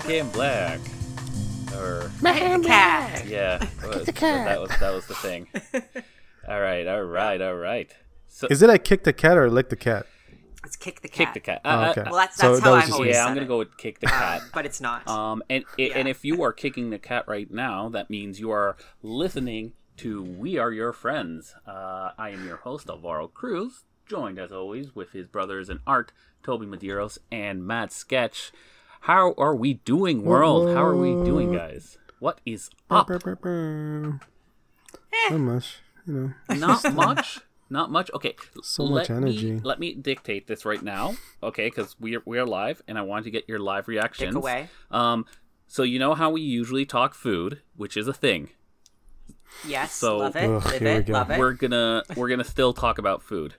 Back in black. Or Cat. yeah, that was, that was that was the thing. all right, all right, all right. So Is it a kick the cat or lick the cat? Let's kick the cat. kick the cat. Oh, Uh, okay. Well, that's that's that how was I've just- always yeah, said I'm gonna it. go with kick the cat. but it's not. Um, and and Yeah. if you are kicking the cat right now, that means you are listening to We Are Your Friends. Uh, I am your host, Alvaro Cruz, joined as always with his brothers in art, Toby Medeiros and Matt Sketch. How are we doing, world? How are we doing, guys? What is up? Brr, brr, brr. Not much, you know. Not much. Not much. Okay. So let much energy. Me, let me dictate this right now, okay? Because we are we are live, and I want to get your live reactions. away. Um, so you know how we usually talk food, which is a thing. yes, so- love it, Ugh, live here We go. love it. We're gonna we're gonna still talk about food.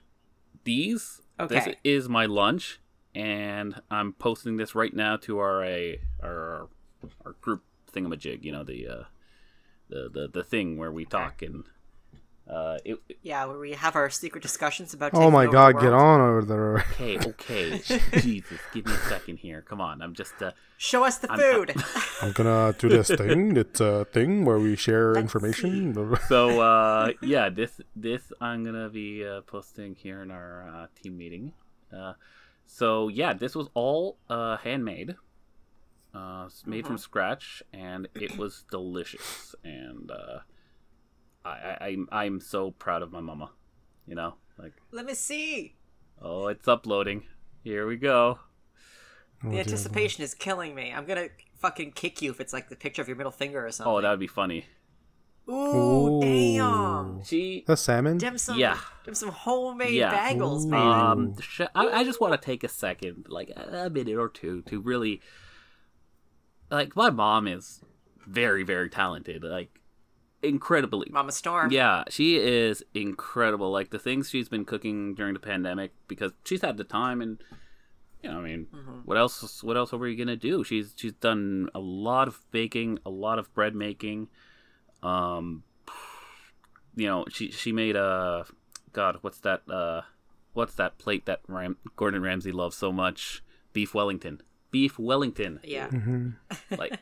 These this Okay. is my lunch, and I'm posting this right now to our a our our group thingamajig. You know the uh, the the the thing where we talk and uh it, yeah, where we have our secret discussions about. Oh my god, get on over there. Okay, okay. Jesus, give me a second here. Come on, I'm just. Uh, Show us the I'm- food. I'm gonna do this thing. It's a thing where we share information. so uh, yeah, this this I'm gonna be uh, posting here in our uh, team meeting. Uh, so yeah, this was all uh, handmade, uh, s- made from scratch, and it was delicious. And uh, I, I I'm I'm so proud of my mama. You know, like Let me see. oh, it's uploading. Here we go. The anticipation is killing me. I'm gonna fucking kick you if it's like the picture of your middle finger or something. Oh, that would be funny. Ooh, damn. She That's salmon. Them some, Yeah. them some homemade Yeah. bagels, man. Um, sh- I, I just want to take a second, like a, a minute or two, to really, like, my mom is very, very talented, like, incredibly. Mama Storm. Yeah, she is incredible. Like the things she's been cooking during the pandemic, because she's had the time, and you know, I mean, what else? What else are we gonna do? She's she's done a lot of baking, a lot of bread making. Um, you know, she she made a God, what's that? Uh, what's that plate that Ram- Gordon Ramsay loves so much? Beef Wellington. Beef Wellington. Yeah. Like,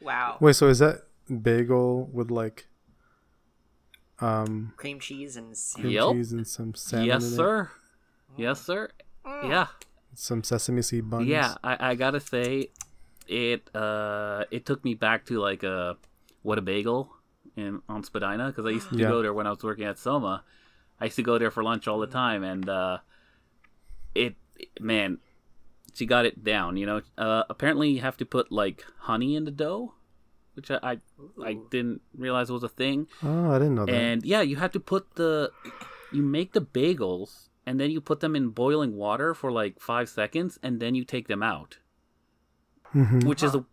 Wow. Wait, so is that bagel with like um Cream cheese and cream Yep. cheese and some salmon? yes, in it? sir. Yes, sir. Yeah. Some sesame seed buns. Yeah, I, I gotta say, it uh it took me back to like a what a bagel in on Spadina because I used to Yeah. go there when I was working at Soma. I used to go there for lunch all the time, and uh, it man, she got it down. You know, uh, apparently you have to put like honey in the dough, which I I, I didn't realize was a thing. Oh, I didn't know that. And yeah, you have to put the you make the bagels and then you put them in boiling water for like five seconds and then you take them out, Mhm. which is a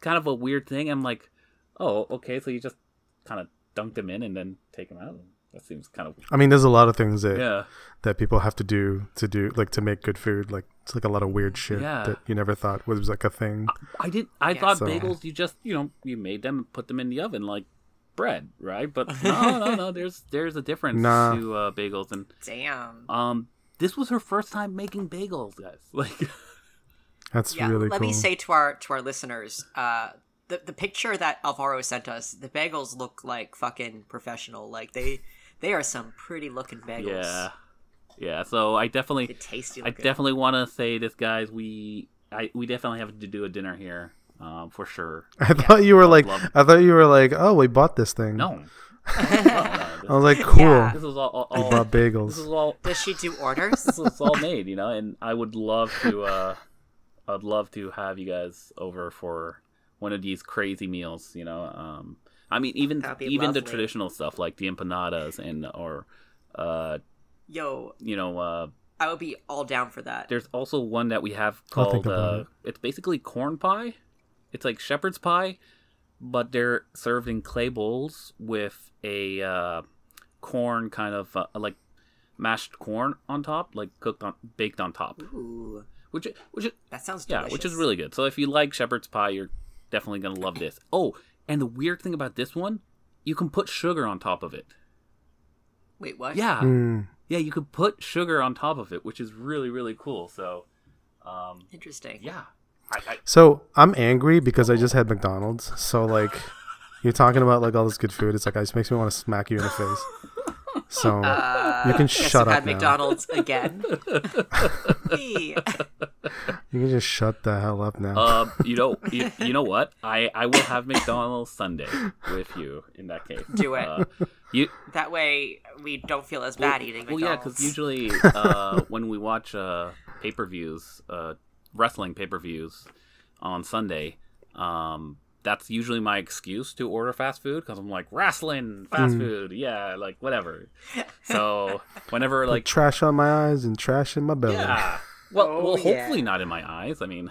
kind of a weird thing. I'm like, oh, okay, so you just kind of dunk them in and then take them out. That seems kind of I mean, there's a lot of things that yeah, that people have to do to do like to make good food. Like it's like a lot of weird shit Yeah. that you never thought was like a thing. I did. I Yeah. thought So- bagels. You just you know you made them and put them in the oven like bread, right? But no, no, no. There's there's a difference Nah. to uh, bagels and Damn. um. This was her first time making bagels, guys. Like. That's Yeah. really let cool. me say to our to our listeners, uh, the the picture that Alvaro sent us, the bagels look like fucking professional. Like they they are some pretty looking bagels. Yeah, yeah. So I They definitely, tasty. I definitely want to say this, guys. We, I, we definitely have to do a dinner here, um, for sure. I thought you were like, love- I thought you were like, oh, we bought this thing. No, no, I was like, cool. Yeah. this was all, all, We all bought this bagels. is all, Does she do orders? this was all made, you know. And I would love to, uh, I'd love to have you guys over for one of these crazy meals, you know. Um, I mean, even That'd be even the traditional stuff like the empanadas and or, uh, Yo, you know, uh, I would be all down for that. There's also one that we have called uh, it. it's basically corn pie. It's like shepherd's pie, but they're served in clay bowls with a uh, corn kind of uh, like mashed corn on top, like cooked on baked on top. Ooh, Which which is that sounds yeah, which is really good. So if you like shepherd's pie, you're definitely gonna love this. Oh, and the weird thing about this one, you can put sugar on top of it. Wait, what? Yeah, Mm. yeah, you could put sugar on top of it, which is really really cool. So, um, Interesting. yeah, I, I, So I'm angry because I just had McDonald's. So like, you're talking about like all this good food. It's like it just makes me want to smack you in the face. So Uh, you can guess shut you up had now. McDonald's again. You can just shut the hell up now. uh, you know, you, you know what? I, I will have McDonald's Sunday with you in that case. Do it. Uh, you that way we don't feel as bad eating Well, yeah, because usually uh, when we watch uh, pay per views, uh, wrestling pay per views on Sunday, um, that's usually my excuse to order fast food because I'm like wrestling fast food, yeah, like whatever. So whenever like trash on my eyes and trash in my belly. yeah, well, Oh, well, yeah. hopefully not in my eyes. I mean,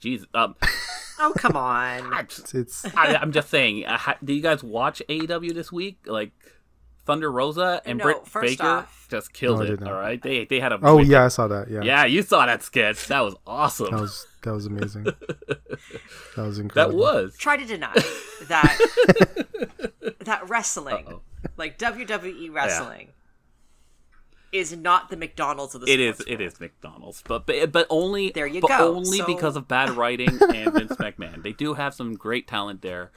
Jesus, um, Oh come on. I, It's I, I'm just saying. Uh, ha- do you guys watch AEW this week? Like. Thunder Rosa and No, Britt Baker off- just killed No, it. All right, they they had a oh wicked yeah, I saw that. Yeah, Yeah, you saw that sketch. That was awesome. that was that was amazing. that was incredible. that was. Try to deny that that wrestling, Uh-oh. like WWE wrestling, is not the McDonald's of the It is. sports It world. is McDonald's, but but, but only There you but go. only So- because of bad writing and Vince McMahon. They do have some great talent there.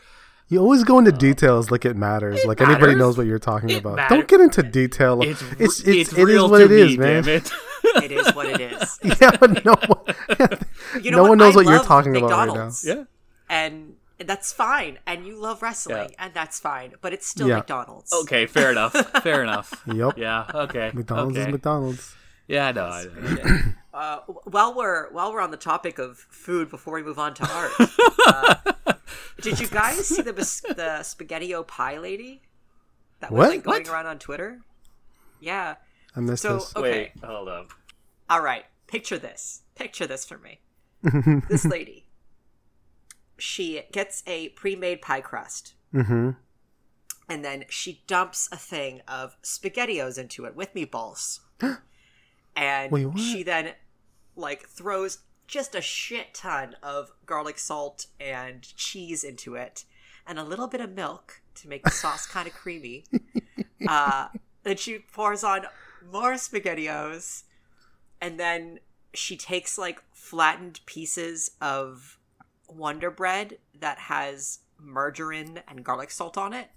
You always go into uh, details like it matters. like anybody knows what you're talking It about. matter- Don't get into detail. It's It's it's, it's, it is real what to it is, me, man. Damn it. It is what it is. yeah, but no one, You know no what? one knows I what you're love talking about right now. Yeah. and that's fine. And you love wrestling, and that's fine. But it's still Yeah. McDonald's. Okay. Fair enough. Fair enough. Yep. Yeah. Okay. McDonald's okay. is McDonald's. Yeah. No. I, know. Uh, while we're while we're on the topic of food, before we move on to art, uh, did you guys see the bas- the spaghettio pie lady that was What? like going What? around on Twitter? Yeah. I missed So this. okay, Wait. Hold up. all right. Picture this. Picture this for me. this lady. She gets a pre-made pie crust, Mm-hmm. and then she dumps a thing of spaghettios into it with meatballs, and Wait, she then like throws just a shit ton of garlic salt and cheese into it, and a little bit of milk to make the sauce kind of creamy. Uh, then she pours on more spaghettios, and then she takes like flattened pieces of Wonder Bread that has margarine and garlic salt on it,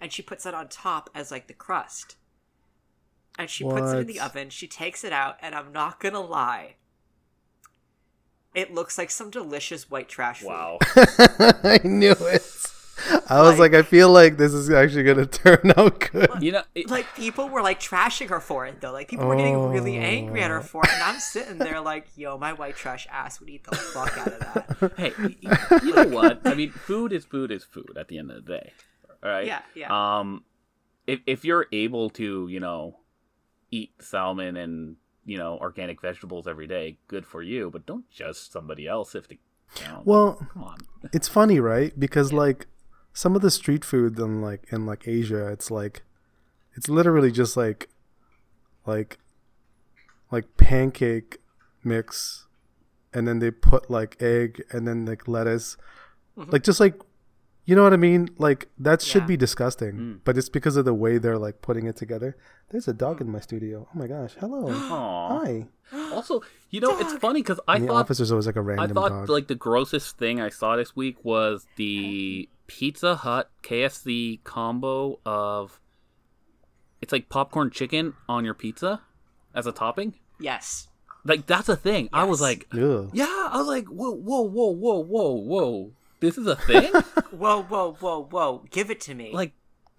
and she puts that on top as like the crust. And she puts it in the oven. She takes it out, and I'm not gonna lie. It looks like some delicious white trash food. Wow. I knew it. I was like, I feel like this is actually gonna turn out good. You know. It, Like people were like trashing her for it though. Like people were getting really angry at her for it, and I'm sitting there like, "Yo, my white trash ass would eat the fuck out of that." hey, y- y- you know what? I mean, food is food is food at the end of the day. All right. Yeah, yeah. Um, if if you're able to, you know, eat salmon and you know organic vegetables every day, good for you. But don't judge somebody else if they. You know, Well, come on. it's funny, right? Because like some of the street food in like in like Asia, it's like it's literally just like like like pancake mix and then they put like egg and then like lettuce. Mm-hmm. Like just like you know what I mean? Like that should Yeah. be disgusting, mm. but it's because of the way they're like putting it together. There's a dog mm. in my studio. Oh my gosh. Hello. Aw. Hi. Also, you know, it's funny because I In the thought office there's always like a random I thought dog. like the grossest thing I saw this week was the Pizza Hut KFC combo of it's like popcorn chicken on your pizza as a topping. yes. Like that's a thing. I was like, Ugh. yeah, I was like, whoa, whoa, whoa, whoa, whoa, whoa. This is a thing? Whoa, whoa, whoa, whoa! Give it to me. like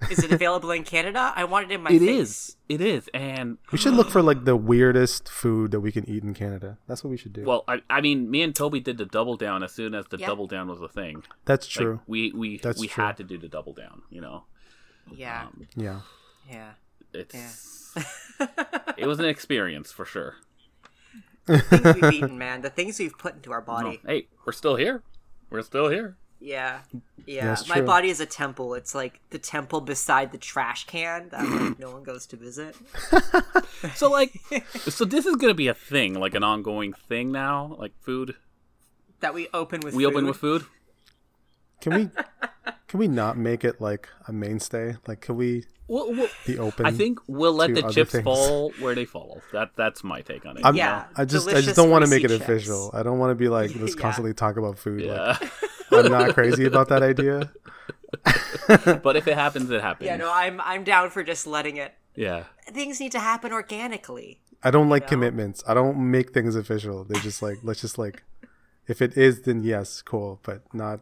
is it available in Canada? I want it in my it face. is. It is. And We should look for like the weirdest food that we can eat in Canada. That's what we should do. well, I, I mean, me and Toby did the double down as soon as the Yeah. double down was a thing. That's Like, true. we we That's we true. had to do the double down, you know. Yeah, Um, yeah. yeah. it's it was an experience for sure. things we've eaten, man. The things we've put into our No, body. hey, we're still here. We're still here. Yeah, yeah. That's My true. body is a temple. It's like the temple beside the trash can that like, no one goes to visit. So like, so this is gonna be a thing, like an ongoing thing now. Like food, That we open with. we food. open with food. Can we can we not make it like a mainstay? Like, can we Well, well, be open? I think we'll let the chips things. fall where they fall. That that's my take on it. I'm, Yeah, I just I just don't want to make it chips. official. I don't want to be like just Yeah. constantly talk about food. yeah, Like, I'm not crazy about that idea. but if it happens, it happens. Yeah, no, I'm I'm down for just letting it. yeah. Things need to happen organically. I don't like know? commitments. I don't make things official. They're just like let's just like if it is then yes, cool, but not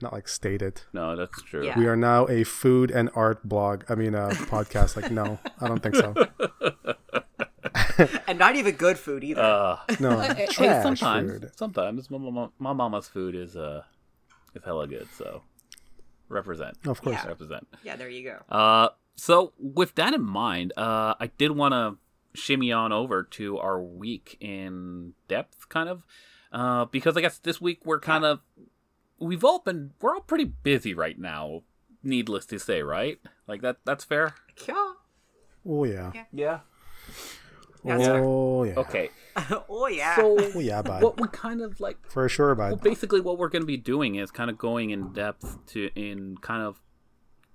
not like stated. No, that's true. Yeah. We are now a food and art blog. I mean, a podcast. Like, no, I don't think so. And not even good food either. Uh, No, hey, sometimes, food. sometimes my, mama, my mama's food is uh is hella good. So represent, Of course. Yeah. represent. yeah, there you go. Uh, so with that in mind, uh, I did want to shimmy on over to our week in depth, kind of, uh, because I guess this week we're kind of we've all been we're all pretty busy right now. Needless to say, right? Like that. That's fair. Yeah. Oh yeah. Yeah. That's fair. Oh yeah. Okay. oh yeah. Oh yeah, bud. what we kind of like For sure, Well, basically, what we're going to be doing is kind of going in depth to in kind of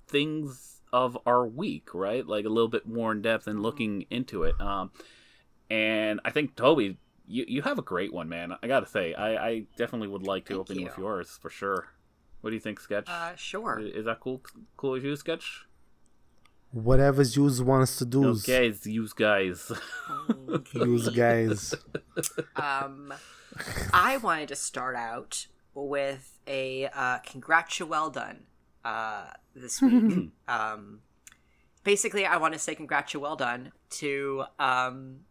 things of our week, right? Like a little bit more in depth and looking into it. Um, and I think Toby, you you have a great one, man. I gotta say, I, I definitely would like to Thank open you. with yours for sure. What do you think, Sketch? uh, sure. Is that cool? Cool as you, Sketch? Whatever Zeus wants to do. Okay, it's you guys. Use guys. Um, I wanted to start out with a uh, congrats, well done uh, this week. um, basically, I want to say congratulations well done to um,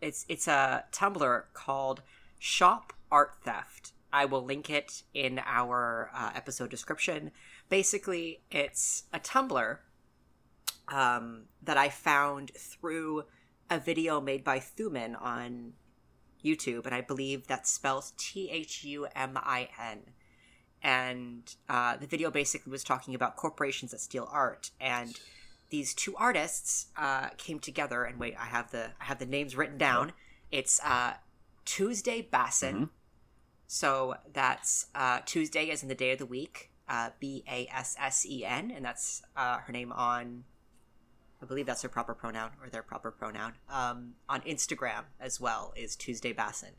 it's it's a Tumblr called Shop Art Theft. I will link it in our uh, episode description. Basically, it's a Tumblr um, that I found through a video made by Thumin on YouTube, and I believe that spells T H U M I N. And uh, the video basically was talking about corporations that steal art, and these two artists uh, came together. And wait, I have the I have the names written down. It's uh, Tuesday Bassen. So that's uh, Tuesday, as in the day of the week. Uh, B A S S E N, and that's uh, her name on I believe that's her proper pronoun or their proper pronoun. Um, on Instagram as well is Tuesday Bassen,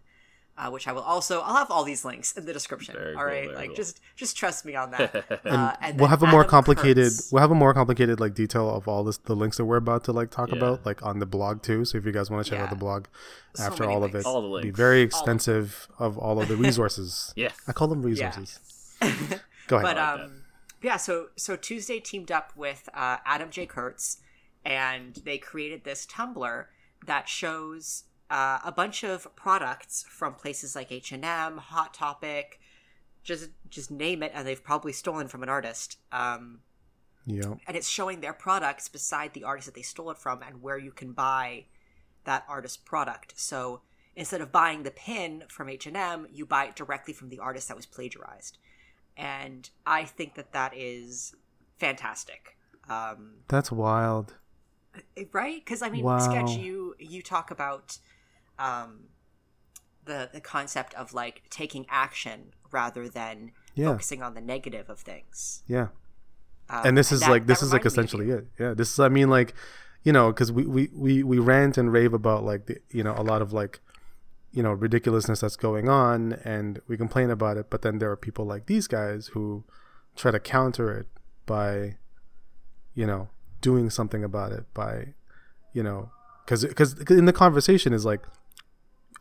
uh, which I will also I'll have all these links in the description. Very all cool, right, like cool. just just trust me on that. uh, and we'll have a more complicated Kurtz. we'll have a more complicated like detail of all this the links that we're about to like talk Yeah. about like on the blog too so if you guys want to check Yeah. out the blog So after many all of it All the be very extensive of all of the resources yeah, i call them resources go ahead But like um, yeah, so so Tuesday teamed up with uh, Adam J. Kurtz, and they created this Tumblr that shows uh, a bunch of products from places like H and M, Hot Topic, just just name it, and they've probably stolen from an artist. Um, yeah and it's showing their products beside the artist that they stole it from and where you can buy that artist's product. So instead of buying the pin from H&M, you buy it directly from the artist that was plagiarized. And I think that that is fantastic. Um, that's wild right? Because I mean, Wow. sketch you you talk about um, the the concept of like taking action rather than Yeah. focusing on the negative of things. yeah Um, and this is that- like this is like reminded me of essentially it yeah this is i mean like you know because we, we we we rant and rave about like the you know a lot of like you know ridiculousness that's going on and we complain about it but then there are people like these guys who try to counter it by you know doing something about it by you know because because in the conversation is like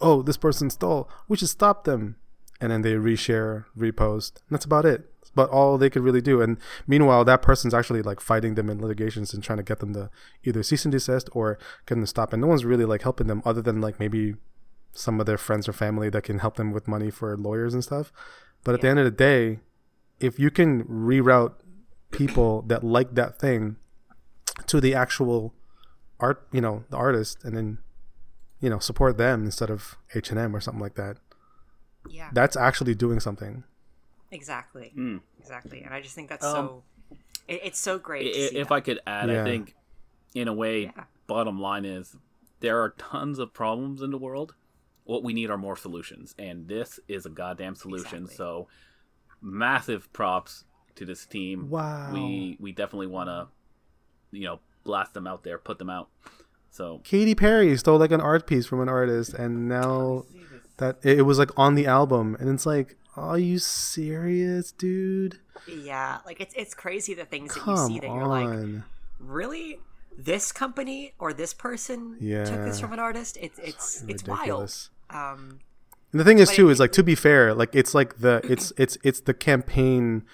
oh this person stole we should stop them. And then they reshare repost that's about it. But all they could really do and meanwhile that person's actually like fighting them in litigations and trying to get them to either cease and desist or get them to stop. And no one's really like helping them other than like maybe some of their friends or family that can help them with money for lawyers and stuff. But at the end of the day if you can reroute people that like that thing to the actual art you know the artist and then you know support them instead of h&m or something like that Yeah, that's actually doing something exactly, Mm. exactly. And I just think that's Um, so. It, it's so great. to see if that. I could add, Yeah. I think, in a way, Yeah. bottom line is there are tons of problems in the world. What we need are more solutions, and this is a goddamn solution. Exactly. So, massive props to this team. Wow. We we definitely want to, you know, blast them out there, put them out. So Katy Perry stole like an art piece from an artist, and now that it it was like on the album, and it's like, are you serious, dude? Yeah, like it's it's crazy the things that you see that you're like, really, this company or this person took this from an artist. It's it's it's wild. Um, And the thing is too it- is like to be fair, like it's like the it's it's it's the campaign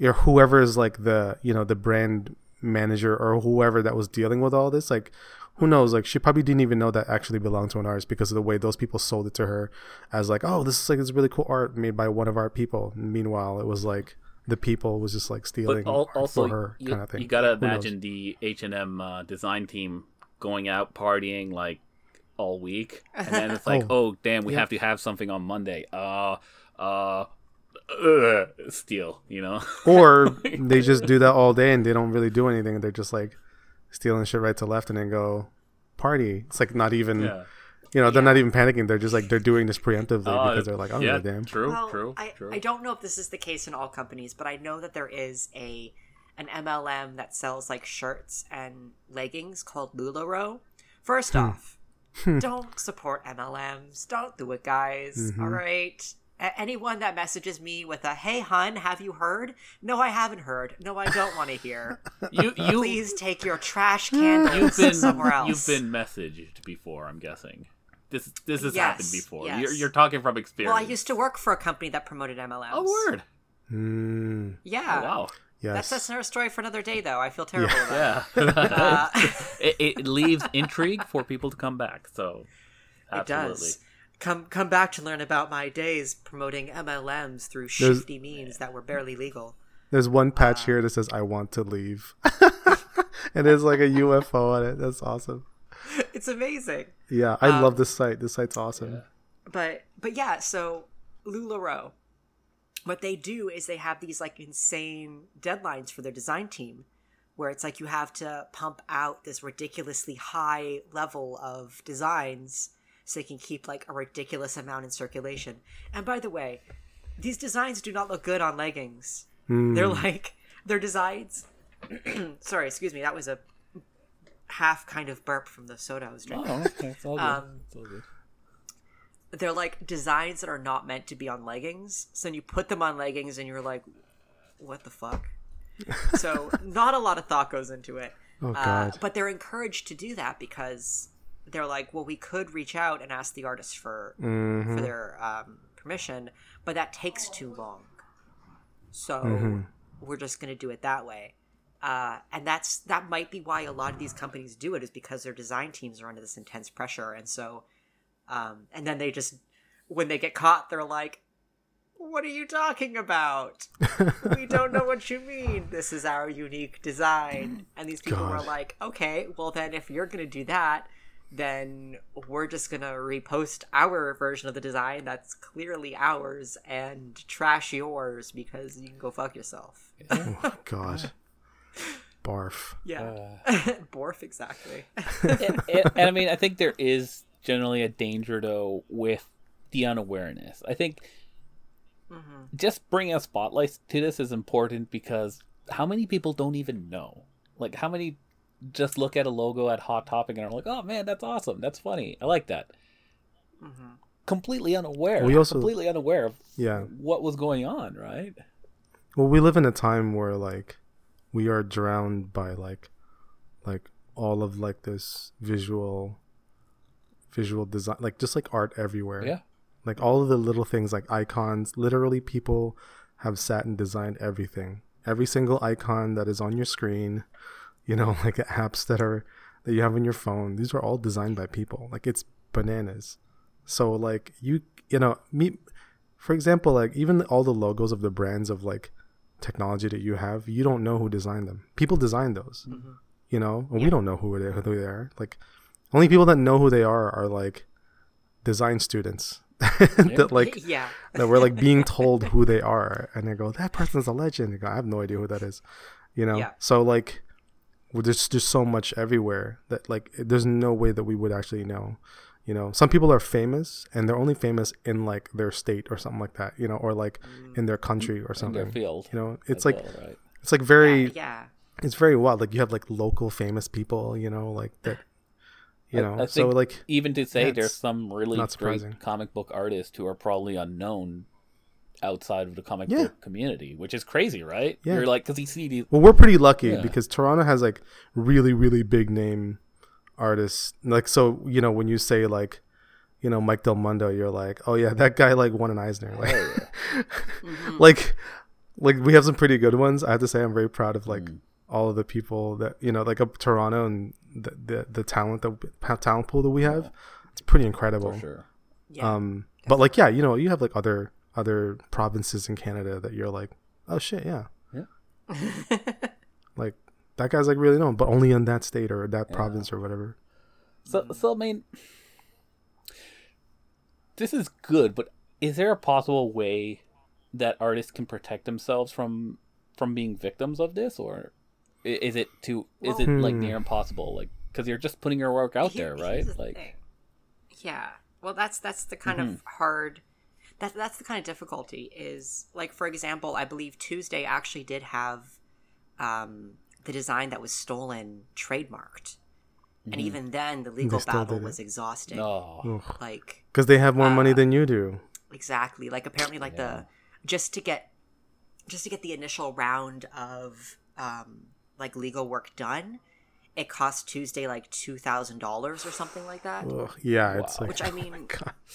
or whoever is like the you know the brand manager or whoever that was dealing with all this like who knows like she probably didn't even know that actually belonged to an artist because of the way those people sold it to her as like oh this is like this really cool art made by one of our people meanwhile it was like the people was just like stealing But al- also, for her you, kind of thing you gotta imagine the H and M uh, design team going out partying like all week, and then it's like, oh, damn, we have to have something on Monday. Uh, uh, uh steal. You know? or they just do that all day and they don't really do anything they're just like stealing shit right to left and then go party it's like not even yeah. You know, they're not even panicking. They're just like they're doing this preemptively Uh, because they're like, "Oh, yeah, yeah, damn." True. well, true. I, true. I don't know if this is the case in all companies, but I know that there is a an MLM that sells like shirts and leggings called Lularoe. First off, don't support MLMs. Don't do it, guys. All right. A- anyone that messages me with a "Hey, hun, have you heard?" No, I haven't heard. No, I don't want to hear. you you Please take your trash can you've been somewhere else. you've been messaged before. I'm guessing. This this has Yes, happened before. yes. You're, you're talking from experience. Well, I used to work for a company that promoted MLMs. Oh word! Mm, Yeah. Oh, wow. yes. That's another story for another day, though. I feel terrible about it. Yeah. Uh, it, it leaves intrigue for people to come back. So, It absolutely. does. Come come back to learn about my days promoting MLMs through There's- means that were barely legal. There's one Uh, patch here that says "I want to leave," and there's like a UFO on it. That's awesome. It's amazing. Yeah, Um, I love this site. This site's awesome. But but yeah, so LuLaRoe, what they do is they have these like insane deadlines for their design team where it's like you have to pump out this ridiculously high level of designs so they can keep like a ridiculous amount in circulation. And by the way, these designs do not look good on leggings. They're like they're designs. Sorry, excuse me. That was a half kind of burp from the soda I was drinking. Oh, okay. It's all good. Um, it's all good. they're like designs that are not meant to be on leggings. So then you put them on leggings and you're like, what the fuck? so not a lot of thought goes into it. Oh Uh, but they're encouraged to do that because they're like, well, we could reach out and ask the artist for Mm-hmm. for their um, permission, but that takes too long. So Mm-hmm. we're just going to do it that way. Uh, and that's that might be why a lot of these companies do it is because their design teams are under this intense pressure, and so, um, and then they just when they get caught, they're like, "What are you talking about? we don't know what you mean. This is our unique design." And these people were God. like, "Okay, well then, if you're gonna do that." Then we're just gonna repost our version of the design that's clearly ours and trash yours because you can go fuck yourself. oh god. Barf. Yeah. Uh. barf. exactly. and, and- and I mean, I think there is generally a danger though with the unawareness. I think mm-hmm. just bringing a spotlight to this is important because how many people don't even know? Like, how many just look at a logo at Hot Topic and are like, "Oh man, that's awesome. That's funny. I like that." Mm-hmm. Completely unaware. We also- completely unaware of Yeah. what was going on, right? Well, we live in a time where like we are drowned by like like all of like this visual visual design like just like art everywhere. Yeah. Like all of the little things like icons, literally people have sat and designed everything. Every single icon that is on your screen, you know, like apps that are that you have on your phone, these are all designed by people. Like it's bananas. So like you you know, me for example, like even all the logos of the brands of like technology that you have, you don't know who designed them. People design those, mm-hmm. you know, and we don't know who they, who they are. Like, only people that know who they are are like design students that like yeah. that we're like being told who they are, and they go, "That person's a legend." They go, I have no idea who that is, you know. Yeah. So like, there's just so much everywhere that like there's no way that we would actually know. You know, some people are famous and they're only famous in like their state or something like that. You know, or like mm. in their country or in something. their field. You know, it's like well, right? it's like very yeah. it's very wild. Like you have like local famous people. You know, like that. You I- know, I so like even to say yeah, there's some really not surprising. great comic book artists who are probably unknown outside of the comic Yeah. book community, which is crazy, right? Yeah. You're like, because you see these. Well, we're pretty lucky Yeah. because Toronto has like really, really big name artists. Like, so you know, when you say like, you know, Mike Del Mundo, you're like, oh yeah, that guy like won an Eisner. Like, Mm-hmm. like, like we have some pretty good ones. I have to say, I'm very proud of Mm. like all of the people that you know, like up Toronto and the the, the talent that talent pool that we have. It's pretty incredible. For sure. Yeah. Um, but like, yeah, you know, you have like other other provinces in Canada that you're like, oh shit, yeah, yeah, like that guy's like really known, but only in that state or that province or whatever. So, so I mean, this is good, but is there a possible way that artists can protect themselves from from being victims of this, or is it too? Is it like Hmm. near impossible? Like, because you're just putting your work out Here- there, right? here's the Like, thing. yeah. Well, that's that's the kind Mm-hmm. of hard. That that's the kind of difficulty is like for example, I believe Tuesday actually did have um, the design that was stolen trademarked, and even then the legal battle was exhausting. oh, Like Because they have more money Uh, than you do. exactly. Like apparently like the just to get just to get the initial round of um like legal work done it cost tuesday like $2000 or something like that Ugh, yeah, it's like which i oh mean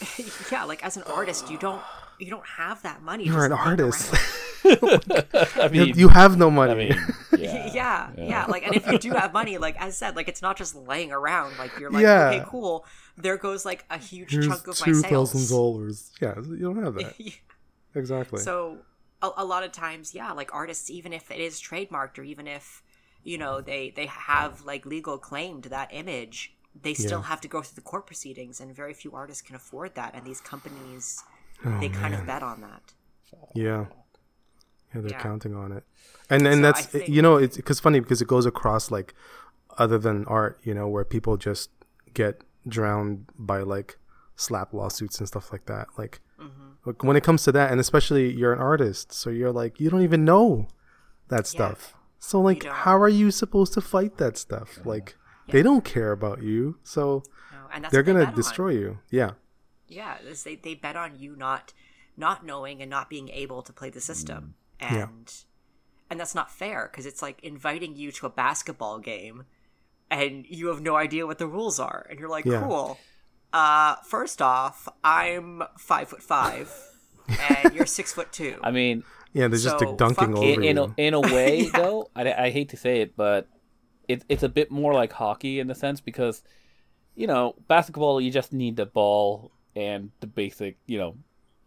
yeah like as an artist you don't you don't have that money you're an artist. I you, mean, you have no money. I mean, yeah, yeah, yeah like and if you do have money like as said like it's not just laying around like you're like Yeah. okay cool there goes like a huge Here's chunk of my Two thousand dollars. Yeah, you don't have that exactly. So a, a lot of times, yeah, like artists, even if it is trademarked or even if you know they they have like legal claim to that image, they still have to go through the court proceedings, and very few artists can afford that. And these companies, Oh, they kind of bet on that. Yeah. Yeah, they're Yeah. counting on it. And and So that's think- you know, it's cuz funny because it goes across like other than art, you know, where people just get drowned by like SLAPP lawsuits and stuff like that. Like Mm-hmm. like, when it comes to that and especially you're an artist, so you're like you don't even know that stuff. So like how are you supposed to fight that stuff? Like they don't care about you. So You know, and that's they're gonna on. destroy you. Yeah. Yeah, they they bet on you not not knowing and not being able to play the system, Mm. Yeah. and and that's not fair because it's like inviting you to a basketball game, and you have no idea what the rules are, and you're like, Yeah. cool. Uh, first off, I'm five foot five, and you're six foot two. I oh, Yeah, they're just So, dunking fuck over in, in you. a, in a way though I, I hate to say it but it, it's a bit more like hockey in the sense because you know basketball you just need the ball and the basic you know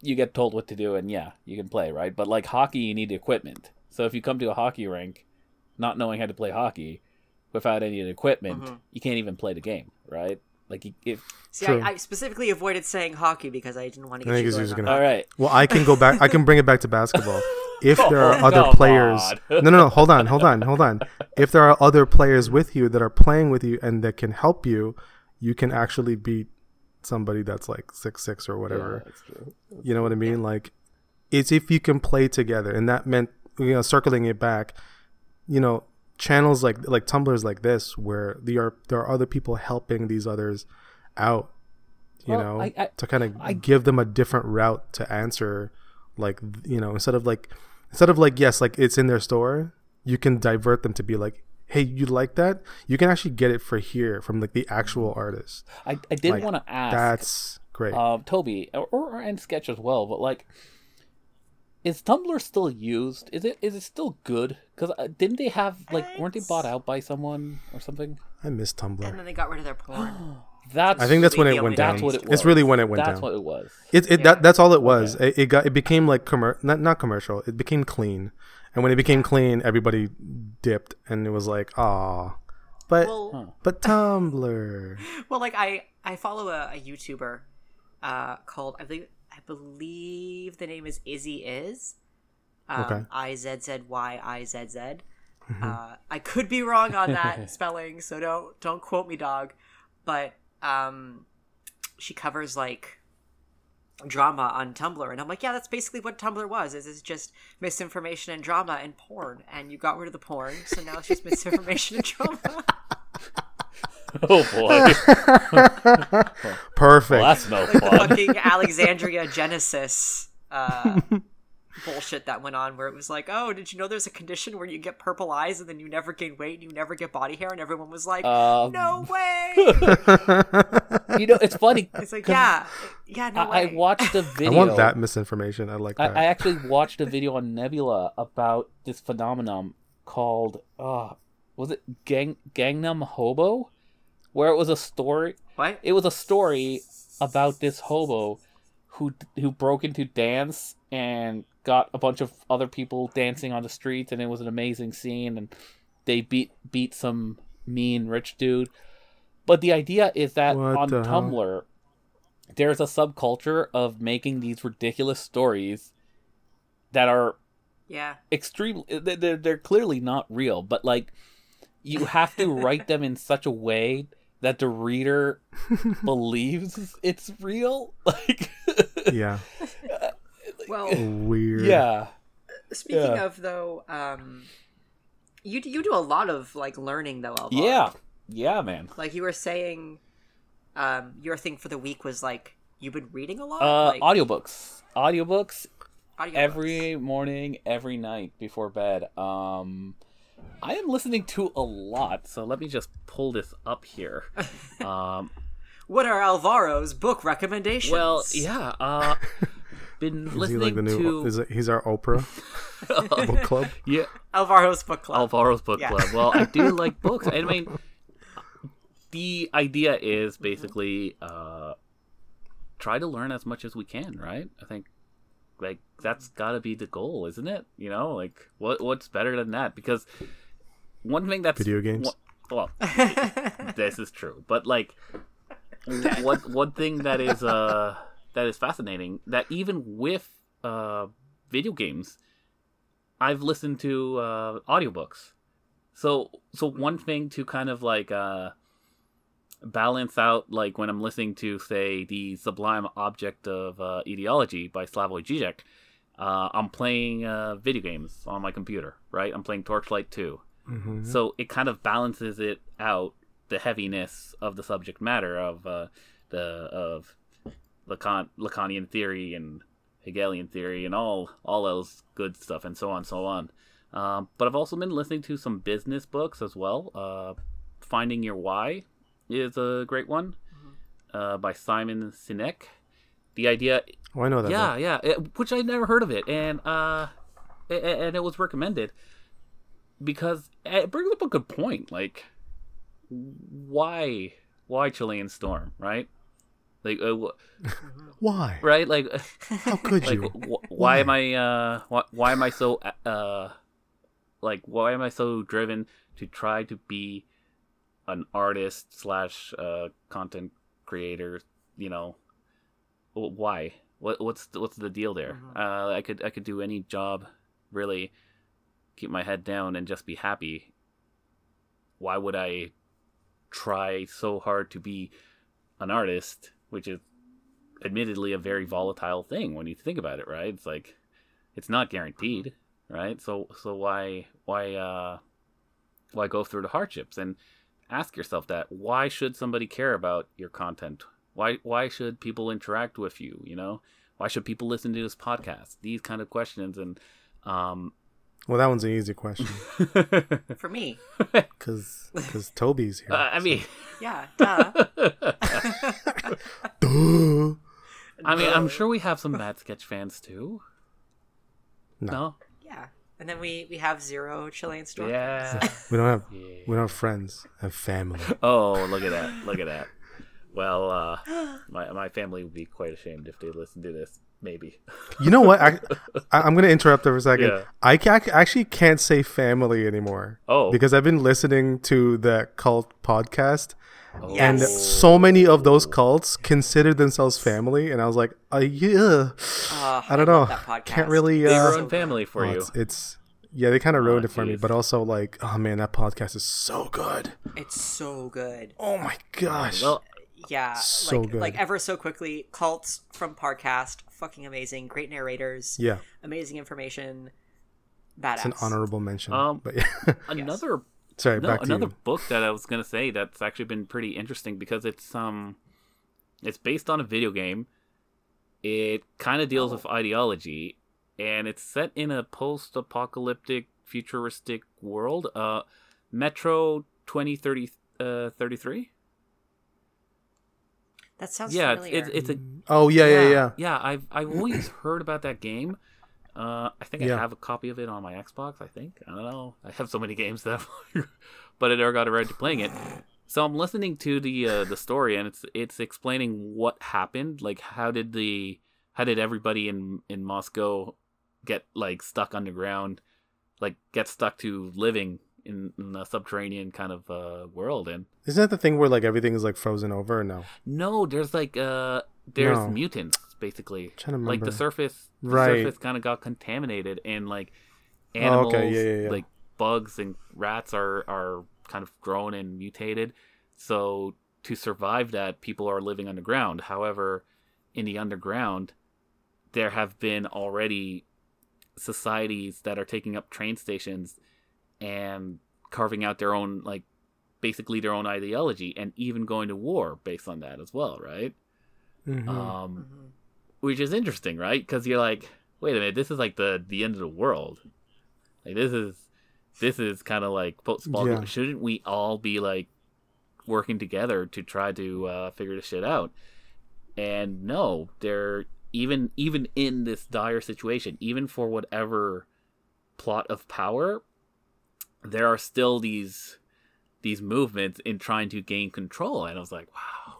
you get told what to do and yeah you can play right? But like hockey you need the equipment. So if you come to a hockey rink not knowing how to play hockey without any equipment Mm-hmm. you can't even play the game right like if See, I, I specifically avoided saying hockey because I didn't want to I get think you going gonna- all right Well, I can go back. I can bring it back to basketball. If there are Oh, other come players, on. no, no, no, hold on, hold on, hold on. If there are other players with you that are playing with you and that can help you, you can actually beat somebody that's like six six or whatever. that's true You know what I mean? Like, it's if you can play together, and that meant you know circling it back. You know, channels like like Tumblrs like this where there are there are other people helping these others out. You Well, know, I- I- to kind of I- give them a different route to answer. Like you know, instead of like instead of like yes, like it's in their store, you can divert them to be like, hey, you like that? You can actually get it for here from like the actual artist. i, I did Like, want to ask That's great. um, Toby or, or and Sketch as well. But like, is Tumblr still used? Is it is it still good? Because uh, didn't they have like weren't they bought out by someone or something? I miss Tumblr. and then they got rid of their porn. That's I think that's when it went down. that's what it was. It's really when it went That's down. what it was. It, it Yeah. that, that's all it was. It, it got it became like commer- not not commercial. It became clean, and when it became clean, everybody dipped, and it was like ah, but Well, but Tumblr. Well, like I I follow a, a YouTuber uh, called I believe I believe the name is Izzy Is. Um, Okay. I Z Z Y I Z Z. Uh, I could be wrong on that spelling, so don't don't quote me, dog. But um, she covers like drama on Tumblr, and I'm like, yeah, that's basically what Tumblr was. Is it's just misinformation and drama and porn, and you got rid of the porn, so now it's just misinformation and drama. Oh boy, Perfect. well, that's no like fun. fucking Alexandria Genesis uh, bullshit that went on, where it was like, oh, did you know there's a condition where you get purple eyes and then you never gain weight and you never get body hair, and everyone was like, Um, no way. You know, it's funny. It's like, yeah, yeah, no I, I watched a I video. I want that misinformation. I like I, that. I actually watched a video on Nebula about this phenomenon called uh was it Gang Gangnam Hobo? Where it was a story What? it was a story about this hobo who who broke into dance and got a bunch of other people dancing on the streets and it was an amazing scene and they beat beat some mean rich dude. But the idea is that What on the hell? Tumblr there's a subculture of making these ridiculous stories that are Yeah. extremely they're, they're- they're clearly not real but like you have to write them in such a way that the reader believes it's real like yeah. Well, Weird. yeah speaking Yeah. of though, um, you you do a lot of like learning though. Elvar. yeah yeah man Like you were saying, um, your thing for the week was like you've been reading a lot. uh like, audiobooks audiobooks audiobooks. every morning every night before bed um i am listening to a lot so let me just pull this up here um What are Alvaro's book recommendations? well yeah uh been Is he listening like the new? to Is it, he's our Oprah book club? yeah Alvaro's book club. Alvaro's book Yeah. club. Well, I do like books. I mean, the idea is basically uh, try to learn as much as we can, right? I think like that's got to be the goal, isn't it? You know, like what what's better than that? Because one thing that's Video games? Well, this is true, but like one one thing that is uh that is fascinating that even with uh video games I've listened to uh audiobooks. So so one thing to kind of like uh balance out like when I'm listening to say the Sublime Object of uh, Ideology by Slavoj Žižek, uh, I'm playing uh, video games on my computer, right? I'm playing Torchlight 2. Hmm So it kind of balances it out the heaviness of the subject matter of uh, the of Lacan Lacanian theory and Hegelian theory and all all else good stuff and so on and so on. Um, but I've also been listening to some business books as well. Uh, Finding Your Why is a great one uh, by Simon Sinek. The idea Oh, I know that. yeah, book. yeah, it- which I never heard of it, and uh, and it was recommended because it brings up a good point. Like, why, why Chilean storm, right? Like, uh, wh- Why? right? Like, How could like, you? wh- why am I, uh, why, why am I so, uh, like, why am I so driven to try to be an artist slash uh content creator? You know, why? What what's the, what's the deal there? Uh, I could I could do any job, really, keep my head down and just be happy. Why would I try so hard to be an artist, which is admittedly a very volatile thing when you think about it, right? It's like it's not guaranteed, right? So so why why uh why go through the hardships and ask yourself that why should somebody care about your content? Why why should people interact with you, you know? Why should people listen to this podcast? These kind of questions and um Well, that one's an easy question For me, because Toby's here. uh, I mean yeah, duh. Duh. I mean I'm sure we have some bad sketch fans too. No. No? yeah. And then we we have zero Chilean storm. Yeah. We don't have yeah. we don't have friends. I have family. Oh, look at that! Look at that. Well, uh, my my family would be quite ashamed if they listened to this. Maybe. You know what? I, I I'm gonna interrupt there for a second. Yeah. I, ca- I actually can't say family anymore. Oh. because I've been listening to the cult podcast, Oh. and Yes. so many of those cults consider themselves family, and I was like, uh, yeah, Uh, I don't love know, that can't really. They Uh, ruined family for oh, you. it's, it's yeah, they kind of ruined Oh, it for me, but also like, oh man, that podcast is so good. It's so good. Oh my gosh. Well, Yeah, So like good. like ever so quickly. Cults from Parcast, fucking amazing. Great narrators, Yeah, amazing information. Badass. it's an honorable mention. Um, but yeah. Another sorry, no, back to another you. book that I was gonna say that's actually been pretty interesting because it's um, it's based on a video game. It kind of deals Oh. with ideology, and it's set in a post-apocalyptic, futuristic world. Uh, Metro twenty thirty uh thirty three. That sounds Yeah, it's, familiar. it's it's a Oh yeah, yeah, yeah. yeah. I've I've always heard about that game. Uh, I think Yeah. I have a copy of it on my Xbox. I think I don't know. I have so many games that, I've but I never got around to playing it. So I'm listening to the uh, the story, and it's it's explaining what happened. Like how did the how did everybody in in Moscow get like stuck underground, like get stuck to living in, in a subterranean kind of uh, world and Isn't that the thing where like everything is like frozen over? No, no, there's like uh there's No. mutants basically. trying to Like the surface the Right. surface kind of got contaminated and like Oh, animals okay, yeah, yeah, yeah. like bugs and rats are are kind of grown and mutated. So to survive that people are living underground. However, in the underground there have been already societies that are taking up train stations and carving out their own like basically their own ideology and even going to war based on that as well, right? Mhm. Um, Mhm. which is interesting, right? Because you're like, wait a minute, this is like the the end of the world. Like this is this is kind of like post Yeah. Shouldn't we all be like working together to try to uh, figure this shit out? And no, they're even even in this dire situation, even for whatever plot of power, there are still these these movements in trying to gain control. And I was like, wow,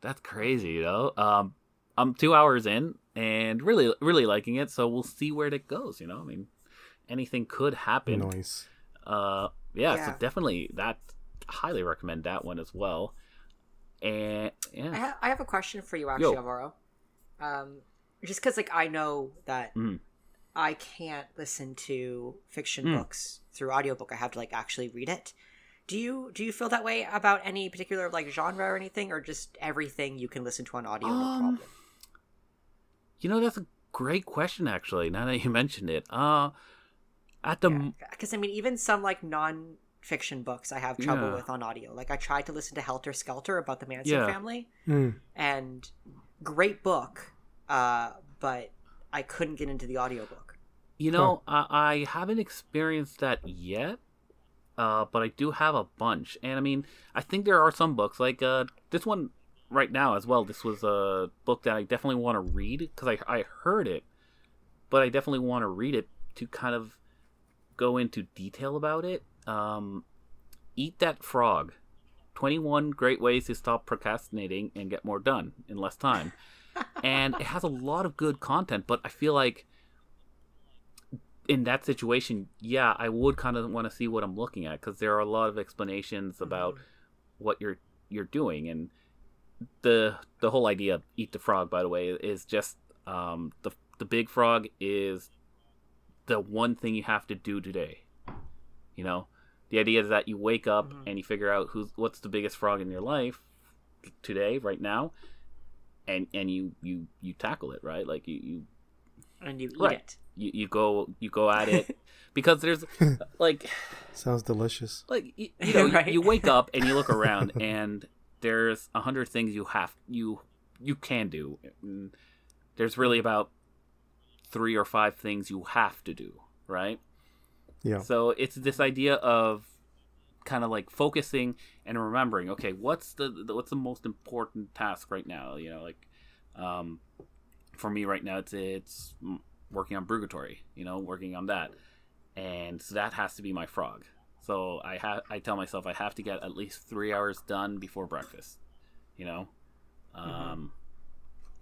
that's crazy, you know. Um, I'm two hours in and really really liking it. So we'll see where it goes. You know, I mean, anything could happen. Noise. Uh, yeah, Yeah. so definitely that. Highly recommend that one as well. And I, ha- I have a question for you, actually, Yo. Alvaro. Um, just because, like, I know that Mhm. I can't listen to fiction Mm. books through audiobook. I have to like actually read it. Do you do you feel that way about any particular like genre or anything, or just everything you can listen to on audio? no Um, problem. you know that's a great question actually. Now that you mentioned it, uh, at the m Because I mean, even some like non-fiction books, I have trouble Yeah. with on audio. Like I tried to listen to Helter Skelter about the Manson Yeah. family, Mm. and great book, uh, but I couldn't get into the audiobook. You know, I, I haven't experienced that yet, uh, but I do have a bunch. And I mean, I think there are some books like uh, this one right now as well. This was a book that I definitely want to read because I I heard it, but I definitely want to read it to kind of go into detail about it. Um, Eat that frog. 21 great ways to stop procrastinating and get more done in less time. and it has a lot of good content, but I feel like in that situation, yeah, I would kind of want to see what I'm looking at because there are a lot of explanations about what you're you're doing and the the whole idea of eat the frog by the way is just um the the big frog is the one thing you have to do today you know the idea is that you wake up Mhm. and you figure out who's what's the biggest frog in your life today right now and and you you you tackle it right like you you and you eat Right. it. You, you go you go at it because there's like Sounds delicious. like you, you know Right. you, you wake up and you look around and there's a hundred things you have you you can do And there's really about three or five things you have to do right Yeah. so it's this idea of kind of like focusing and remembering okay what's the, the what's the most important task right now you know like um for me right now it's it's working on Brugatory, you know working on that. And so that has to be my frog. So i have i tell myself i have to get at least three hours done before breakfast you know? Um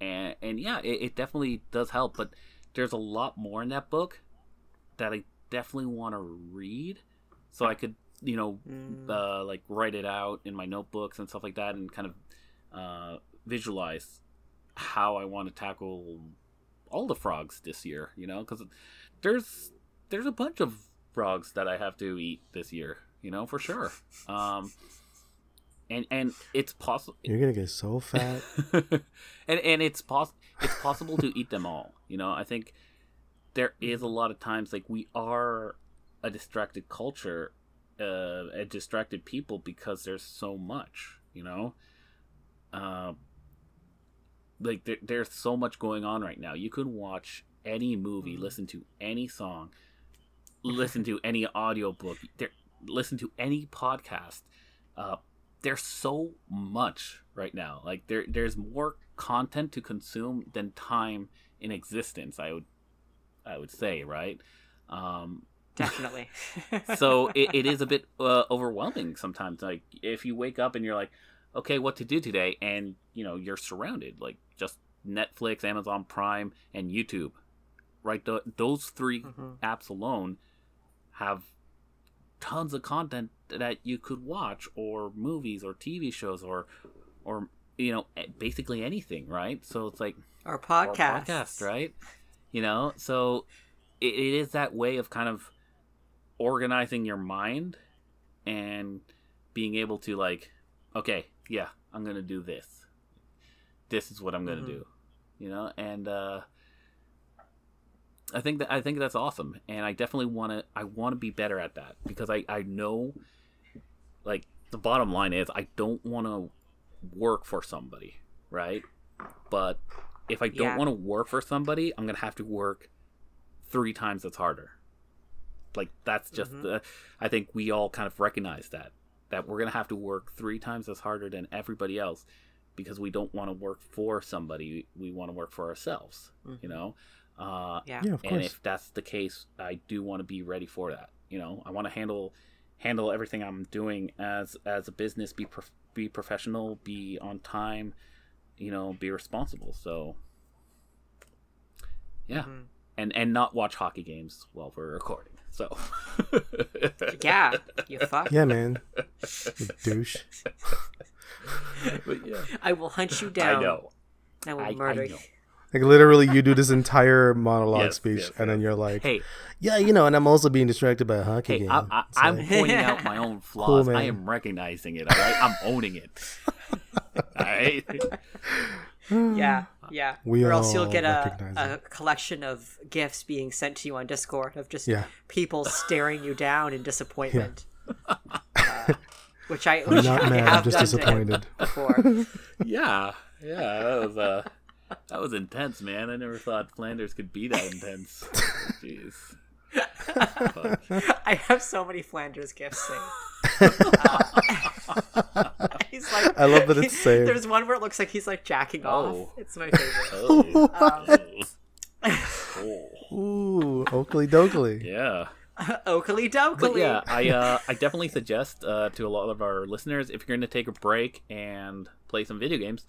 and and yeah it, it definitely does help but there's a lot more in that book that i definitely want to read. So i could you know Mm. uh, like write it out in my notebooks and stuff like that and kind of uh, visualize how i want to tackle all the frogs this year you know because there's there's a bunch of frogs that i have to eat this year you know for sure um and and it's possible You're gonna get so fat. and and it's poss- it's possible to eat them all. You know, I think there is a lot of times like we are a distracted culture, uh, a distracted people because there's so much. You know, uh, like there, there's so much going on right now. You could watch any movie, listen to any song, listen to any audiobook, there, listen to any podcast. Uh, there's so much right now. Like there, there's more content to consume than time in existence. I would, I would say, right? Um, Definitely. so it, it is a bit uh, overwhelming sometimes. Like if you wake up and you're like, okay, what to do today, and you know you're surrounded like just Netflix, Amazon Prime, and YouTube. Right, Th- those 3 Mhm. apps alone have tons of content that you could watch, or movies, or TV shows, or or you know basically anything. Right, so it's like Our podcast. podcast, right? You know, so it, it is that way of kind of organizing your mind and being able to like, okay, yeah, I'm gonna do this. This is what I'm gonna Mhm. do. You know, and uh, I think that I think that's awesome, and I definitely want to. I want to be better at that because I I know, like the bottom line is, I don't want to work for somebody, right? But if I don't Yeah. want to work for somebody, I'm gonna have to work three times as harder. Like that's just Mhm. the. I think we all kind of recognize that that we're gonna have to work three times as harder than everybody else because we don't want to work for somebody. We want to work for ourselves. You know. Uh, Yeah. Yeah, of and if that's the case, I do want to be ready for that. You know, I want to handle handle everything I'm doing as as a business, be prof- be professional, be on time, you know, be responsible. So, yeah, Mhm. and and not watch hockey games while we're recording. So, Yeah. You fuck. Yeah, man. You douche. but yeah, I will hunt you down. I know, I will I, I murder know. you. Like literally, you do this entire monologue Yes, speech, yes, and then you're like, Hey, "Yeah, you know," and I'm also being distracted by a hockey hey, game. I, I, I'm like, pointing out my own flaws. I am recognizing it. All right, I'm owning it. all right. Yeah, yeah. We or else you'll get a, a collection of gifts being sent to you on Discord of just Yeah. people staring you down in disappointment. Uh, which I, I'm which not I mad. have I'm just done to him disappointed. before. Yeah, yeah, that was uh, that was intense, man. I never thought Flanders could be that intense. Jeez. Fuck. I have so many Flanders gifts saved. Uh, he's like, I love that it's saved. There's one where it looks like he's like jacking off. Oh. It's my favorite. Oh. Um, Oh. Ooh, Oakley Dokley. Yeah. Oakley But dokley. yeah, I uh, I definitely suggest uh, to a lot of our listeners if you're going to take a break and play some video games,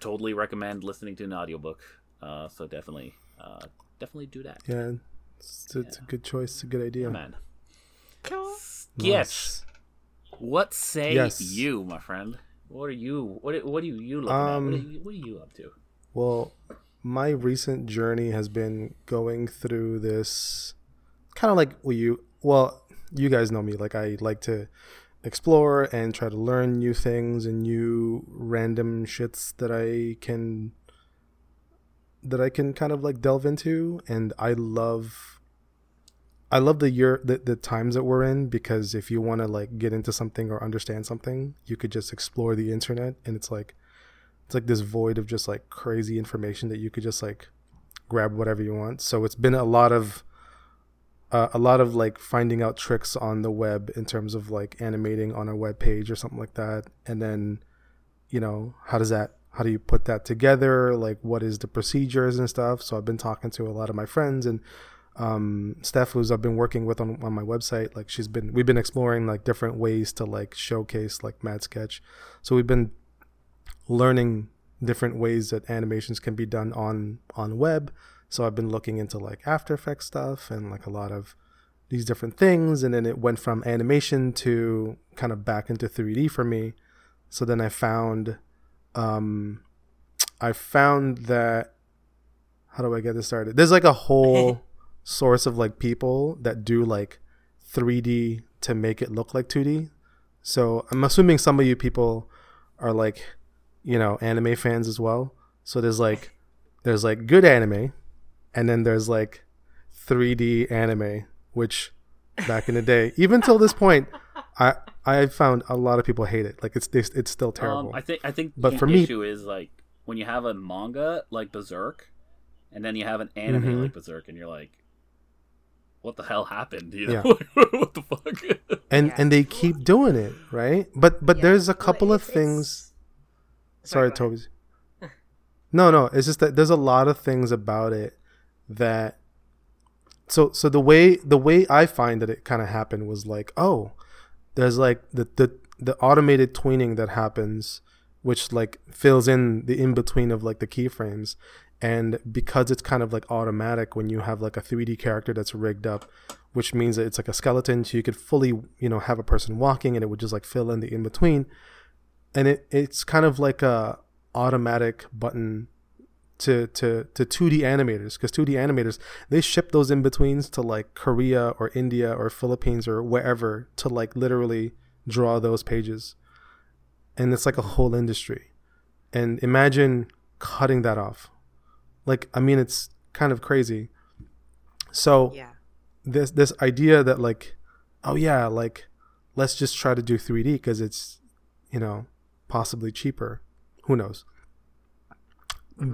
totally recommend listening to an audiobook. Uh, so definitely, uh, definitely do that, Yeah, it's, it's a good choice. It's a good idea. man. Cool. Yes. What say Yes. you, my friend? What are you? What What are you, you looking at? Um, What are you, what are you up to? Well, my recent journey has been going through this kind of like well, you. Well, you guys know me. Like I like to explore and try to learn new things and new random shits that I can that I can kind of like delve into and I love I love the year the, the times that we're in because if you want to like get into something or understand something, you could just explore the internet and it's like it's like this void of just like crazy information that you could just like grab whatever you want. So it's been a lot of uh, a lot of like finding out tricks on the web in terms of like animating on a web page or something like that and then you know how does that how do you put that together? Like what is the procedures and stuff? So i've been talking to a lot of my friends and um steph who's i've been working with on, on my website like she's been we've been exploring like different ways to like showcase like mad sketch. So we've been learning different ways that animations can be done on on web. So i've been looking into like after effects stuff and like a lot of these different things. And then it went from animation to kind of back into 3d for me. So then i found um i found that how do i get this started there's like a whole source of like people that do like 3d to make it look like 2d So I'm assuming some of you people are like, you know, anime fans as well. So there's like, there's like good anime, and then there's like 3D anime, which back in the day, even till this point, I I found a lot of people hate it. Like it's it's, it's still terrible. Um, I think I think But the for me- issue is like when you have a manga like Berserk, and then you have an anime Mhm. like Berserk, and you're like, what the hell happened? You know, what the fuck? and Yeah. and they keep doing it, right? But but Yeah. there's a Well, couple of it's- it's- things. Sorry, Sorry, go. Toby. No, no, it's just that there's a lot of things about it that so so the way the way I find that it kind of happened was like, oh, there's like the the the automated tweening that happens which like fills in the in between of like the keyframes. And because it's kind of like automatic when you have like a 3D character that's rigged up which means that it's like a skeleton so you could fully you know have a person walking and it would just like fill in the in between and it it's kind of like a automatic button to to to 2D animators because 2D animators they ship those in betweens to like Korea or India or Philippines or wherever to like literally draw those pages. And it's like a whole industry. And imagine cutting that off. Like I mean it's kind of crazy. So Yeah. this this idea that like oh yeah like let's just try to do 3d because it's you know possibly cheaper. Who knows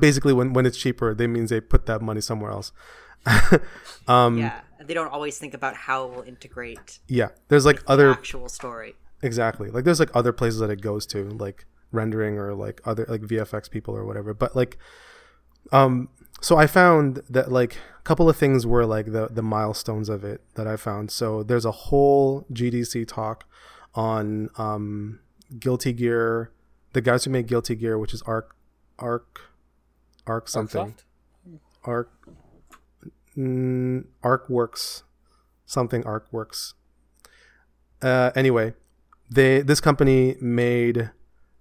basically when when it's cheaper they means they put that money somewhere else um yeah. They don't always think about how it will integrate Yeah, there's like the other actual story. exactly like there's like other places that it goes to like rendering or like other like vfx people or whatever but like um so i found that like a couple of things were like the the milestones of it that i found so there's a whole gdc talk on um guilty gear the guys who make guilty gear which is arc arc arc something arc mm, arcworks something arcworks uh anyway they this company made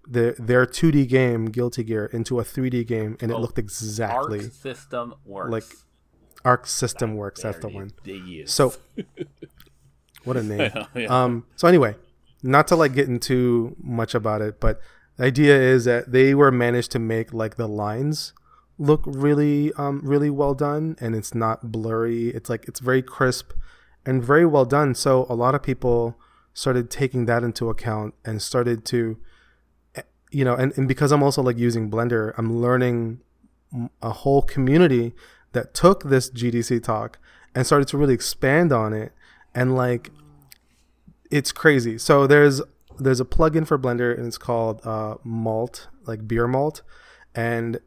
the their 2d game guilty gear into a 3d game and it Oh, looked exactly Arc system works. like arc system works that's the one They use. so what a name yeah. um so anyway not to like get into much about it but the idea is that they were managed to make like the lines look really um really well done and it's not blurry. It's like it's very crisp and very well done. So a lot of people started taking that into account and started to eh, you know and, and because i'm also like using blender i'm learning a whole community that took this gdc talk and started to really expand on it. And like it's crazy. So there's there's a plugin for blender and it's called uh, malt like beer malt. And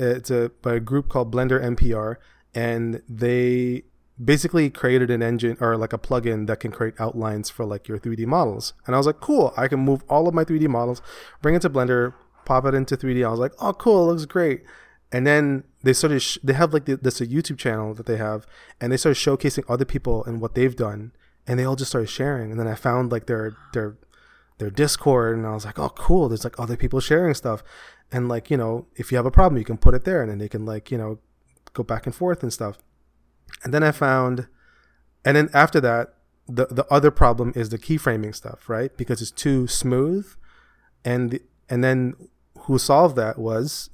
Uh, it's a by a group called blender npr and they basically created an engine or like a plugin that can create outlines for like your 3d models. And i was like cool i can move all of my 3d models bring it to blender pop it into 3d i was like oh cool it looks great. And then they started sh- they have like the, this a youtube channel that they have and they started showcasing other people and what they've done and they all just started sharing. And then i found like their their their discord and i was like oh cool there's like other people sharing stuff and like you know if you have a problem you can put it there and then they can like you know go back and forth and stuff and then i found and then after that the the other problem is the keyframing stuff right because it's too smooth and and then who solved that was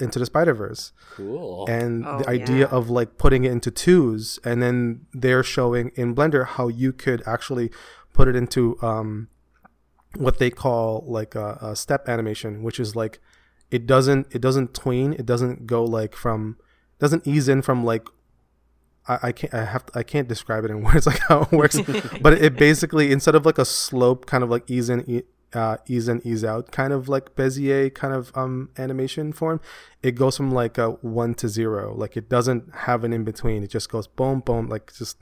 into the spider verse cool. and Oh, the idea yeah. of like putting it into twos and then they're showing in blender how you could actually put it into um what they call like a, a step animation which is like it doesn't it doesn't tween it doesn't go like from doesn't ease in from like I, I can't I have to, I can't describe it in words like how it works but it basically instead of like a slope kind of like ease in e- uh, ease in ease out kind of like Bezier kind of um animation form it goes from like a one to zero. Like it doesn't have an in between it just goes boom boom like just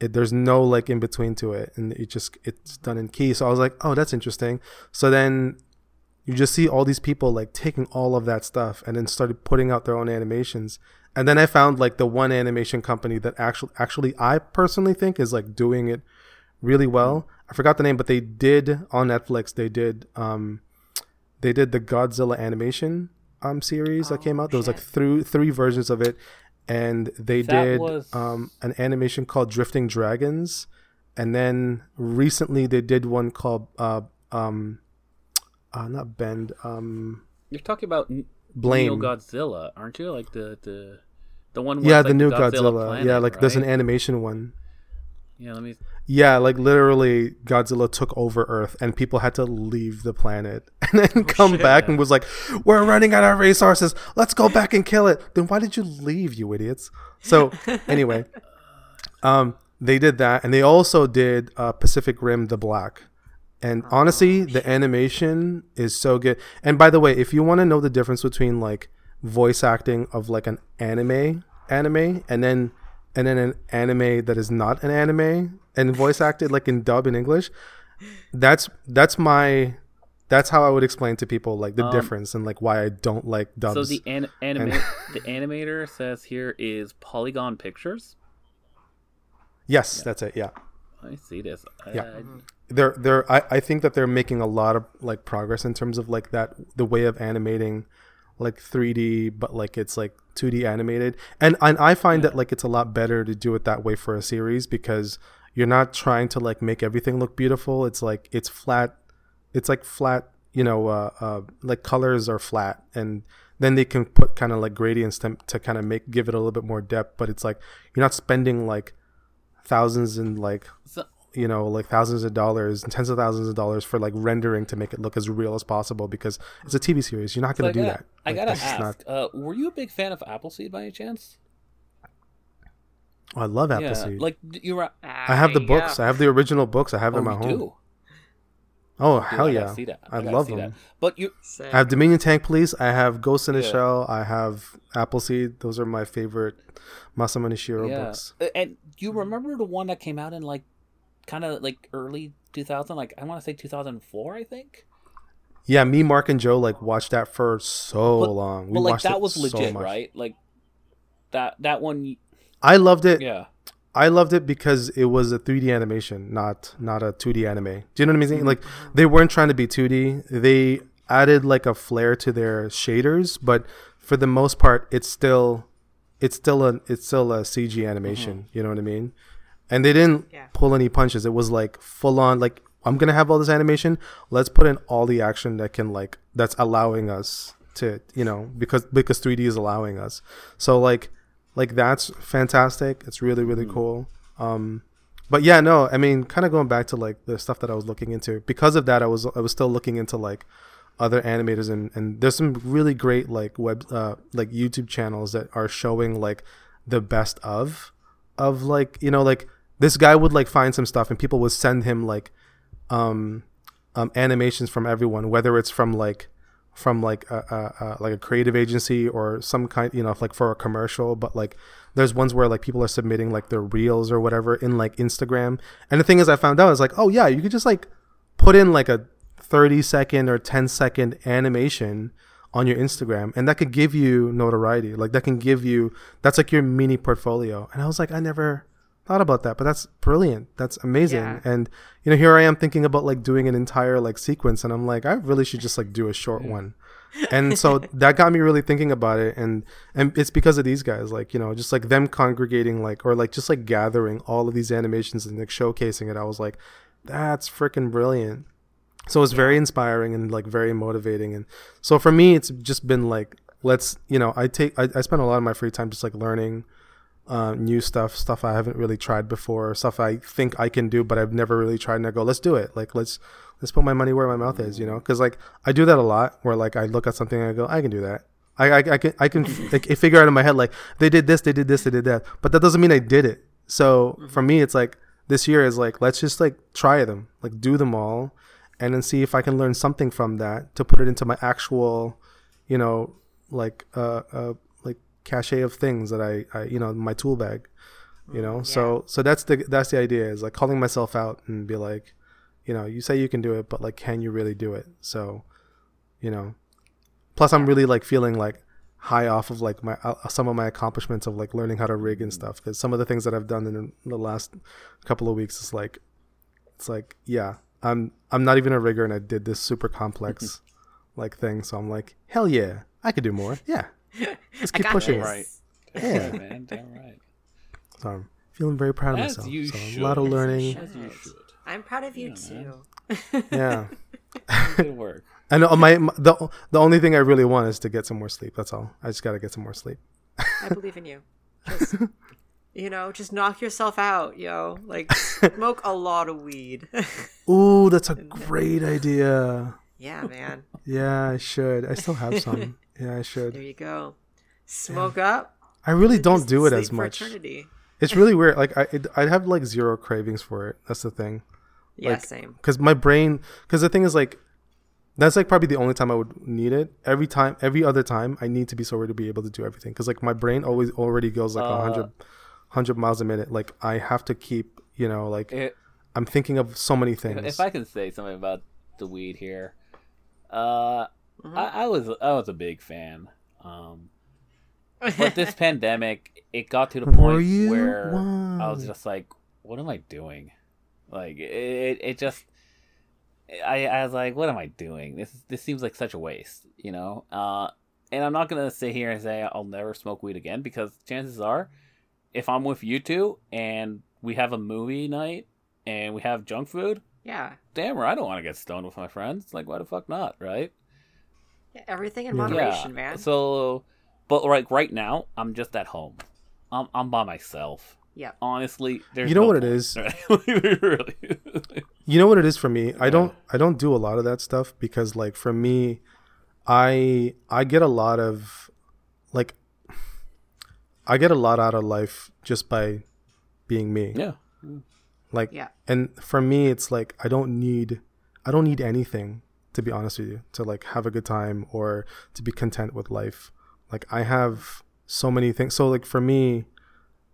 it, there's no like in between to it. And it just it's done in key. So i was like oh that's interesting. So then you just see all these people like taking all of that stuff and then started putting out their own animations. And then i found like the one animation company that actually actually i personally think is like doing it really well. I forgot the name but they did on netflix they did um they did the godzilla animation um series that Oh, came out. There was like three three versions of it. And they That did was- um an animation called drifting dragons. And then recently they did one called uh um uh not bend um You're talking about N- blame Neo Godzilla, aren't you? Like the the the one. With, yeah like, the new Godzilla. godzilla planet, yeah like there's an animation one Yeah, let me. yeah like literally godzilla took over earth and people had to leave the planet and then come shit. back and was like we're running out of resources let's go back and kill it then why did you leave you idiots so anyway um they did that and they also did uh, pacific rim the black and honestly the animation is so good and by the way if you want to know the difference between like voice acting of like an anime anime and then and then an anime that is not an anime and voice acted like in dub in english that's that's my that's how i would explain to people like the Um, difference and like why i don't like dubs So the an- anima- the animator says here is Polygon Pictures. yes that's it yeah I see this. Yeah. Uh, they're they're I, I think that they're making a lot of like progress in terms of like that the way of animating like 3D but like it's like 2D animated. And and I find that like it's a lot better to do it that way for a series because you're not trying to like make everything look beautiful. It's like it's flat it's like flat you know uh, uh like colors are flat and then they can put kind of like gradients to, to kind of make give it a little bit more depth but it's like you're not spending like thousands and like so, you know like thousands of dollars and tens of thousands of dollars for like rendering to make it look as real as possible because it's a TV series. You're not going I to do gotta, that. I gotta that's just ask. Uh, were you a big fan of Appleseed by any chance? I love Yeah. Appleseed. Like d- you were. I have the books. I have the original books. I have Oh, them at home. do. Oh Dude, hell I gotta yeah! see that. I, gotta love see them. That. But you, I have Dominion Tank Police. I have Ghost in the Yeah. Shell. I have Appleseed. Those are my favorite Masamune Shirow yeah. books. And you remember the one that came out in like, kind of like early 2000, like I want to say 2004, I think. Yeah, me, Mark, and Joe like watched that for so But- long. We But like watched that was legit, much. right? Like that that one. I loved it. Yeah. I loved it because it was a 3D animation, not not a 2D anime. Do you know what I'm saying? Like they weren't trying to be 2D. They added like a flair to their shaders, but for the most part, it's still it's still a it's still a CG mm-hmm. animation. You know what I mean? And they didn't Yeah. pull any punches. It was like full on. Like I'm gonna have all this animation. Let's put in all the action that can like that's allowing us to you know because because 3D is allowing us. So like like that's fantastic. It's really really cool. Um, but yeah, no, I mean, kind of going back to like the stuff that I was looking into. Because of that, I was I was still looking into like other animators and and there's some really great like web uh like YouTube channels that are showing like the best of of like you know like this guy would like find some stuff and people would send him like um um animations from everyone whether it's from like from like a, a, a like a creative agency or some kind you know like for a commercial but like there's ones where like people are submitting like their reels or whatever in like instagram. And the thing is i found out is like oh yeah you could just like put in like a 30 second or 10 second animation on your instagram and that could give you notoriety. Like that can give you that's like your mini portfolio. And i was like i never thought about that but that's brilliant. That's amazing. Yeah. and you know here i am thinking about like doing an entire like sequence and i'm like i really should just like do a short one. And so that got me really thinking about it and and it's because of these guys like you know just like them congregating like or like just like gathering all of these animations and like showcasing it. I was like that's freaking brilliant so it's very inspiring and like very motivating and so for me it's just been like let's you know i take i, I spend a lot of my free time just like learning uh, new stuff stuff i haven't really tried before stuff i think i can do but i've never really tried and i go let's do it. Like let's let's put my money where my mouth is you know? Because like i do that a lot where like i look at something and i go i can do that. I i, I can i can like figure out in my head like they did this they did this they did that but that doesn't mean i did it. So for me it's like this year is like let's just like try them like do them all and then see if i can learn something from that to put it into my actual you know like uh, uh like cachet of things that I, I you know my tool bag you know? So so that's the that's the idea is like calling myself out and be like you know you say you can do it but like can you really do it? So you know? Plus i'm really like feeling like high off of like my uh, some of my accomplishments of like learning how to rig and stuff because some of the things that i've done in the last couple of weeks is like it's like yeah i'm i'm not even a rigger and i did this super complex like thing so i'm like hell yeah i could do more yeah let's I keep got pushing this. Right. Yeah. man. Damn right. so, I'm feeling very proud of As myself. you so should. a lot of learning. As you should. I'm proud of you Yeah, too. Yeah. Good work. And uh, my, my the the only thing I really want is to get some more sleep. That's all. I just got to get some more sleep. I believe in you. Just, you know, just knock yourself out, yo. Like smoke a lot of weed. Ooh, that's a great idea. yeah, man. Yeah, I should. I still have some. Yeah, I should. There you go. Smoke up. I really don't do it as much. eternity. It's really weird. Like I, it, I have like zero cravings for it. That's the thing. Yeah, Like, same. because my brain because the thing is like that's like probably the only time i would need it every time every other time i need to be sober to be able to do everything because like my brain always already goes like a Uh. 100 100 miles a minute like i have to keep you know like It, i'm thinking of so many things if I can say something about the weed here, uh, Mhm. I, I was I was a big fan. Um, but this pandemic, it got to the point you? where I was just like, "What am I doing?" Like it, it just. I, I was like, "What am I doing? This this seems like such a waste," you know. Uh, and I'm not gonna sit here and say I'll never smoke weed again because chances are, if I'm with you two and we have a movie night and we have junk food, yeah. damn right, I don't want to get stoned with my friends. Like, why the fuck not, right? yeah. Everything in Yeah. moderation, man. So, but like right now, I'm just at home. I'm I'm by myself. Yeah. Honestly, there's You know no what it point, is? right? really. you know what it is for me i don't i don't do a lot of that stuff because like for me i i get a lot of like i get a lot out of life just by being me yeah. like Yeah. and for me it's like i don't need i don't need anything to be honest with you to like have a good time or to be content with life like i have so many things so like for me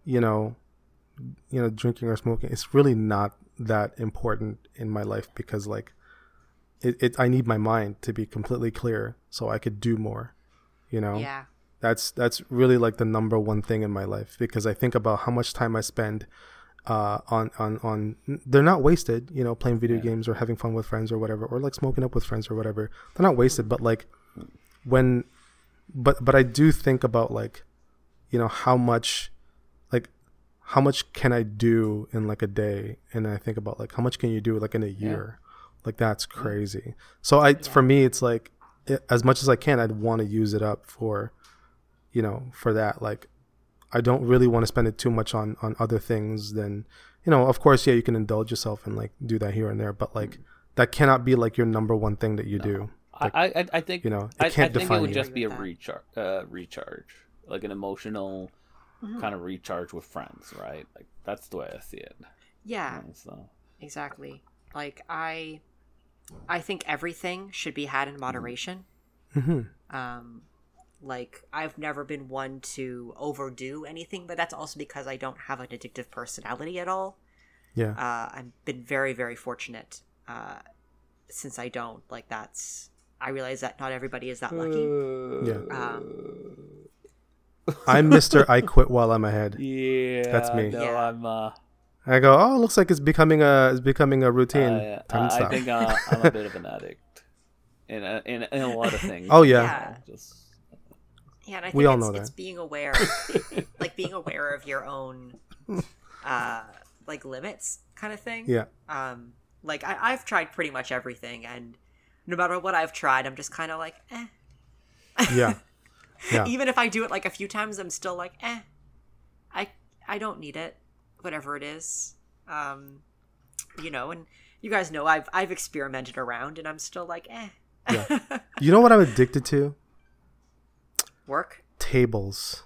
you know you know drinking or smoking it's really not that important in my life because like it, it i need my mind to be completely clear so i could do more you know Yeah. That's that's really like the number one thing in my life because I think about how much time I spend uh, on on on. They're not wasted, you know, playing video games or having fun with friends or whatever, or like smoking up with friends or whatever. They're not wasted, but like when, but but I do think about like, you know, how much, like, how much can I do in like a day, and I think about like how much can you do like in a year, like that's crazy. So I for me it's like it, as much as I can, I'd want to use it up for, you know, for that. Like, I don't really want to spend it too much on on other things than, you know, of course, yeah, you can indulge yourself and like do that here and there, but like that cannot be like your number one thing that you do. Like, I, I I think you know, it I, I can't think it would you. just be a recharge, uh, recharge, like an emotional Mm-hmm. kind of recharge with friends, right? Like that's the way I see it. Yeah. So Exactly. Like I I think everything should be had in moderation. Mhm. Um like I've never been one to overdo anything, but that's also because I don't have an addictive personality at all. Yeah, Uh I've been very very fortunate uh since I don't. Like that's I realize that not everybody is that lucky. yeah. Um I'm Mister. I quit while I'm ahead. yeah, That's me. No, Yeah. I'm. Uh, I go. Oh, looks like it's becoming a it's becoming a routine. I, Time to I, I think uh, I'm a bit of an addict in a, in, in a lot of things. oh yeah. Yeah. Just Yeah, and I think We all it's, know it's that. being aware, like being aware of your own, uh, like limits, kind of thing. Yeah. Um, like I, I've tried pretty much everything, and no matter what I've tried, I'm just kind of like, eh. Yeah. Yeah. Even if I do it like a few times, I'm still like, eh. I I don't need it, whatever it is. Um, you know, and you guys know I've I've experimented around, and I'm still like, eh. yeah. You know what I'm addicted to? Work. Tables.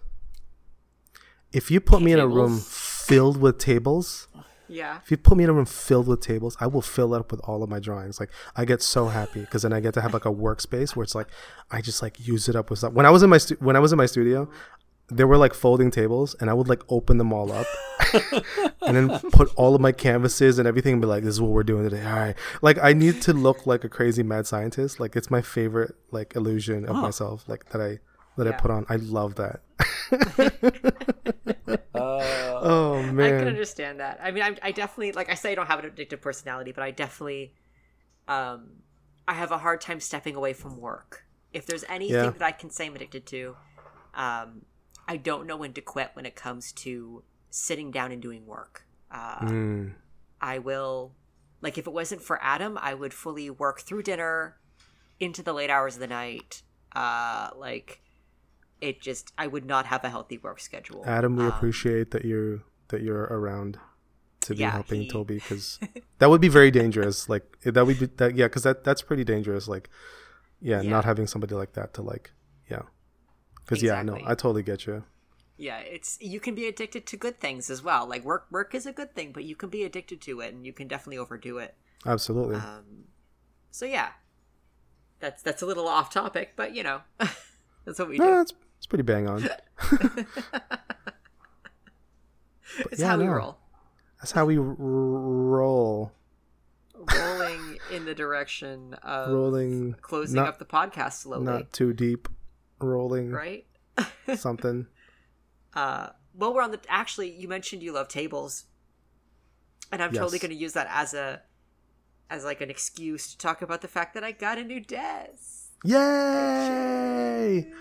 If you put me in a room filled with tables, Yeah. if you put me in a room filled with tables, I will fill it up with all of my drawings. Like I get so happy because then I get to have like a workspace where it's like I just like use it up with stuff. When I was in my stu- when I was in my studio, there were like folding tables, and I would like open them all up, and then put all of my canvases and everything, and be like, "This is what we're doing today." All right, like I need to look like a crazy mad scientist. Like it's my favorite like illusion of myself, like that I that I put on. I love that. uh, oh man, I can understand that. I mean, I, I definitely, like I say, I don't have an addictive personality, but I definitely, um, I have a hard time stepping away from work. If there's anything Yeah. that I can say I'm addicted to, um, I don't know when to quit when it comes to sitting down and doing work. Uh, Mm. I will, like, if it wasn't for Adam, I would fully work through dinner into the late hours of the night. Uh, like, it just, I would not have a healthy work schedule. Adam, we Um, appreciate that you that you're around to be Yeah, helping he- Toby because that would be very dangerous. Like that would be that yeah, because that that's pretty dangerous. Like yeah, Yeah. not having somebody like that to like yeah, because yeah, no, I totally get you. Yeah, it's you can be addicted to good things as well. Like work, work is a good thing, but you can be addicted to it, and you can definitely overdo it. Absolutely. Um, so yeah, that's that's a little off topic, but you know, that's what we do. no, it's it's pretty bang on. it's yeah, how we no. roll. That's how we r- roll. Rolling in the direction of Rolling, closing not- up the podcast slowly, not too deep. Rolling right? something. Uh, well, we're on the. Actually, you mentioned you love tables, and I'm totally going to use that as a, as like an excuse to talk about the fact that I got a new desk. Yay!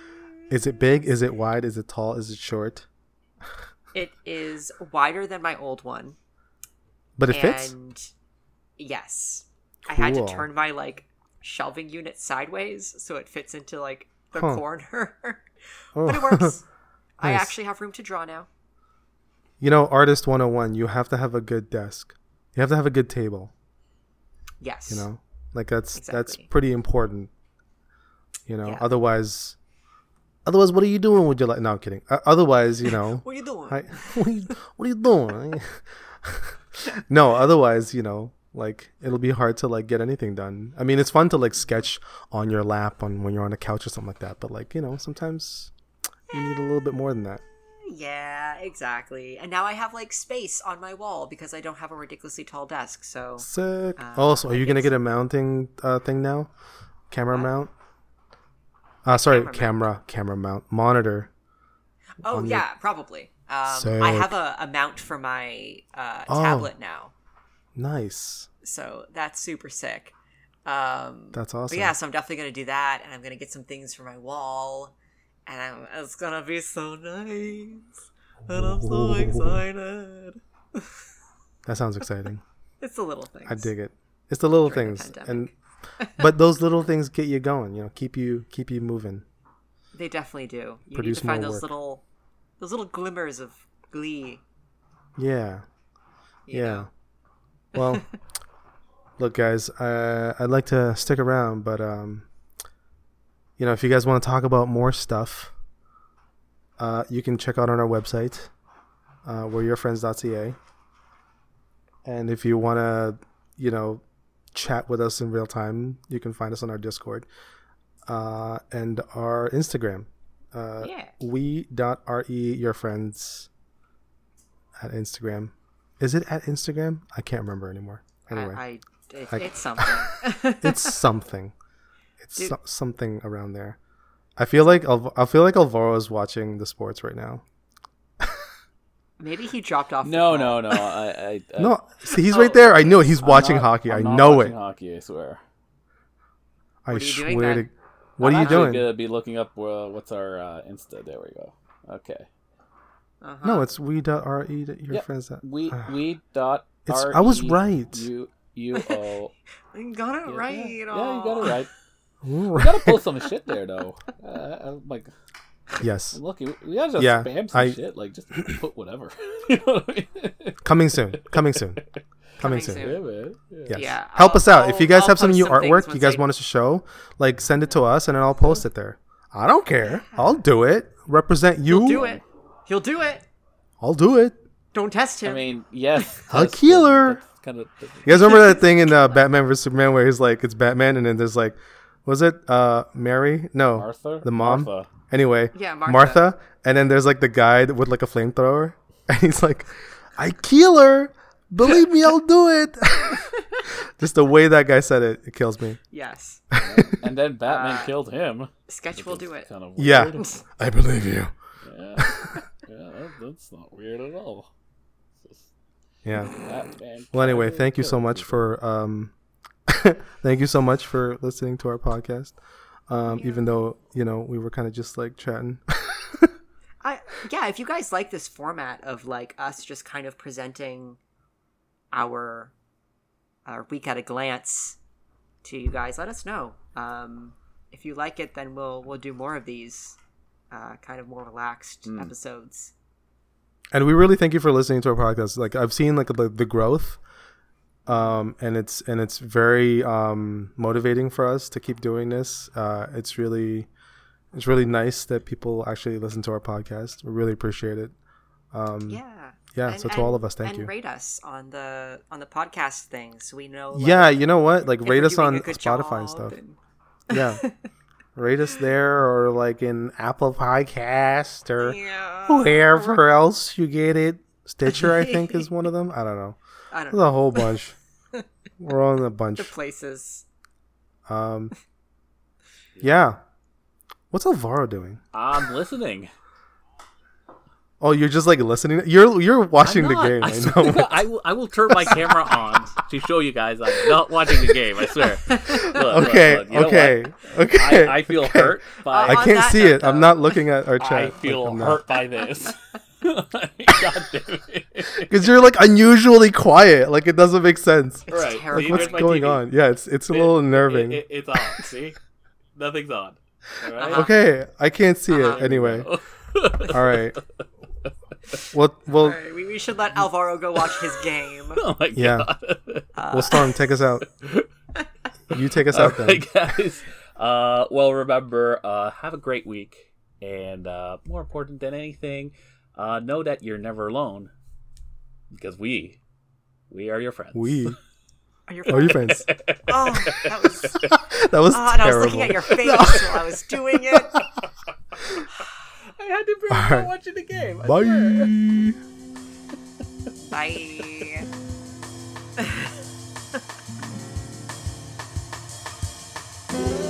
Is it big? Is it wide? Is it tall? Is it short? It is wider than my old one, But it fits. and yes, I had to turn my like shelving unit sideways so it fits into like the Huh. corner. Oh. but it oh. works. I actually have room to draw now. You know, artist 101, you have to have a good desk. You have to have a good table, Yes. you know? Like that's that's pretty important. You know, Yeah. otherwise otherwise what are you doing with your life? No, I'm kidding. Uh, otherwise, you know, What are you doing? I, what, are you, what are you doing? no, otherwise, you know, like it'll be hard to like get anything done. I mean, it's fun to like sketch on your lap on when you're on a couch or something like that, but like, you know, sometimes you need a little bit more than that. Yeah, exactly. And now I have like space on my wall because I don't have a ridiculously tall desk. So Sick. Uh, also, are you gonna get a mounting uh, thing now? Camera mount. Uh, sorry, Camera camera, camera mount, monitor. Oh your- yeah, probably. Um, I have a, a mount for my uh, Oh. tablet now, Nice. so that's super sick. Um, That's awesome. yeah, so I'm definitely gonna do that, and I'm gonna get some things for my wall, and I'm, it's gonna be so nice, and I'm so excited. That sounds exciting. It's the little things. I dig it. It's the little During the things, and pandemic. but those little things get you going. You know, keep you keep you moving. They definitely do. You Produce need to find those work. little, those little glimmers of glee. Yeah. you yeah. Well, look, guys, uh, I'd like to stick around, but um, you know, if you guys want to talk about more stuff, uh, you can check out on our website, uh, we're yourfriends.ca. And if you want to, you know, chat with us in real time, you can find us on our Discord uh, and our Instagram. Uh, Yeah. we.re your friends at Instagram. Is it at Instagram? I can't remember anymore. Anyway, I, I, it, I- it's something. it's something. It's so- something around there. I feel like Alv- I feel like Alvaro is watching the sports right now. Maybe he dropped off. No, call. no, no. I, I, I No, see, he's right there. I know it. he's I'm watching not- hockey. I'm I not know watching it. Hockey, I swear. I swear to. What are you doing swear then? to. What I'm are you doing? Gonna be looking up uh, what's our uh, Insta. There we go. Okay. Uh-huh. No, it's we dot re that your Yep. friends. That We we dot. It's- I was R E right. U U O. You got it Yeah, right. Yeah, yeah, you got it right. Ooh. We gotta post some shit there though. Uh, like, yes, I'm looking. We gotta just Yeah, spam some I- shit. Like, just put whatever. you know what I mean? coming soon. Coming soon. Coming, Coming soon. soon. Yeah, man. Yeah. Yes. Yeah, Help I'll- us out. if you guys I'll have some new some artwork you guys I- want us to show, like send it to us and then I'll post it there. I don't care. I'll do it. Represent you. He'll do it. He'll do it. I'll do it. Don't test him. I mean, yes. A that's- killer. that's Kind of. You guys remember that thing in uh, Batman vs Superman where he's like, it's Batman, and then there's like, was it uh Mary? No, Martha. the mom. Martha. Anyway, Yeah, Martha. and then there's like the guy with like a flamethrower, and he's like, I kill her. Believe me, I'll do it. Just the way that guy said it, it kills me. yes. And then Batman Uh, killed him. Sketch will do it. Kind of Yeah. I believe you. Yeah. yeah that, that's not weird at all. Yeah. Batman Well, anyway, thank you so much for um, thank you so much for listening to our podcast. Um, even though you know we were kind of just like chatting. I yeah, if you guys like this format of like us just kind of presenting our our week at a glance to you guys, let us know. Um, if you like it, then we'll we'll do more of these uh, kind of more relaxed Mm. episodes. and we really thank you for listening to our podcast. Like I've seen like the, the growth, um, and it's and it's very um, motivating for us to keep doing this. Uh, it's really it's really nice that people actually listen to our podcast. We really appreciate it. Um, yeah. Yeah. so to all of us, thank and you. rate us on the on the podcast thing so we know. like, yeah, you know what? Like rate us on Spotify and stuff. and- Yeah, rate us there or like in Apple Podcast or yeah. wherever else you get it. Stitcher, I think, is one of them. I don't know. I don't There's know a whole bunch. We're on a bunch. the places. Um, yeah. What's Alvaro doing? I'm listening. Oh, you're just like listening. You're you're watching the game. I, I know. I will. I will turn my camera on to show you guys I'm not watching the game. I swear. Look, look, okay, look. You know okay, okay. I, I feel okay. hurt by. I can't see note, it. I'm not looking at our chat. I feel hurt by this. God damn it! because you're like unusually quiet. Like it doesn't make sense. It's Right. terrible. See, What's going TV. on? Yeah, it's it's a little unnerving. It, it, it's on. See, nothing's on. All right. Uh-huh. okay, I can't see Uh-huh. it anyway. All right. Well, well, Alright, we, we should let Alvaro go watch his game. Oh my god. Yeah. god. well, Storm, take us out. You take us out then. Guys. Uh, well, remember, uh, have a great week, and uh, more important than anything, uh, know that you're never alone because we we are your friends. We are your, friends. oh, that was that was oh, terrible. I was looking at your face while I was doing it. I had to bring right. watching the game. Bye. Bye.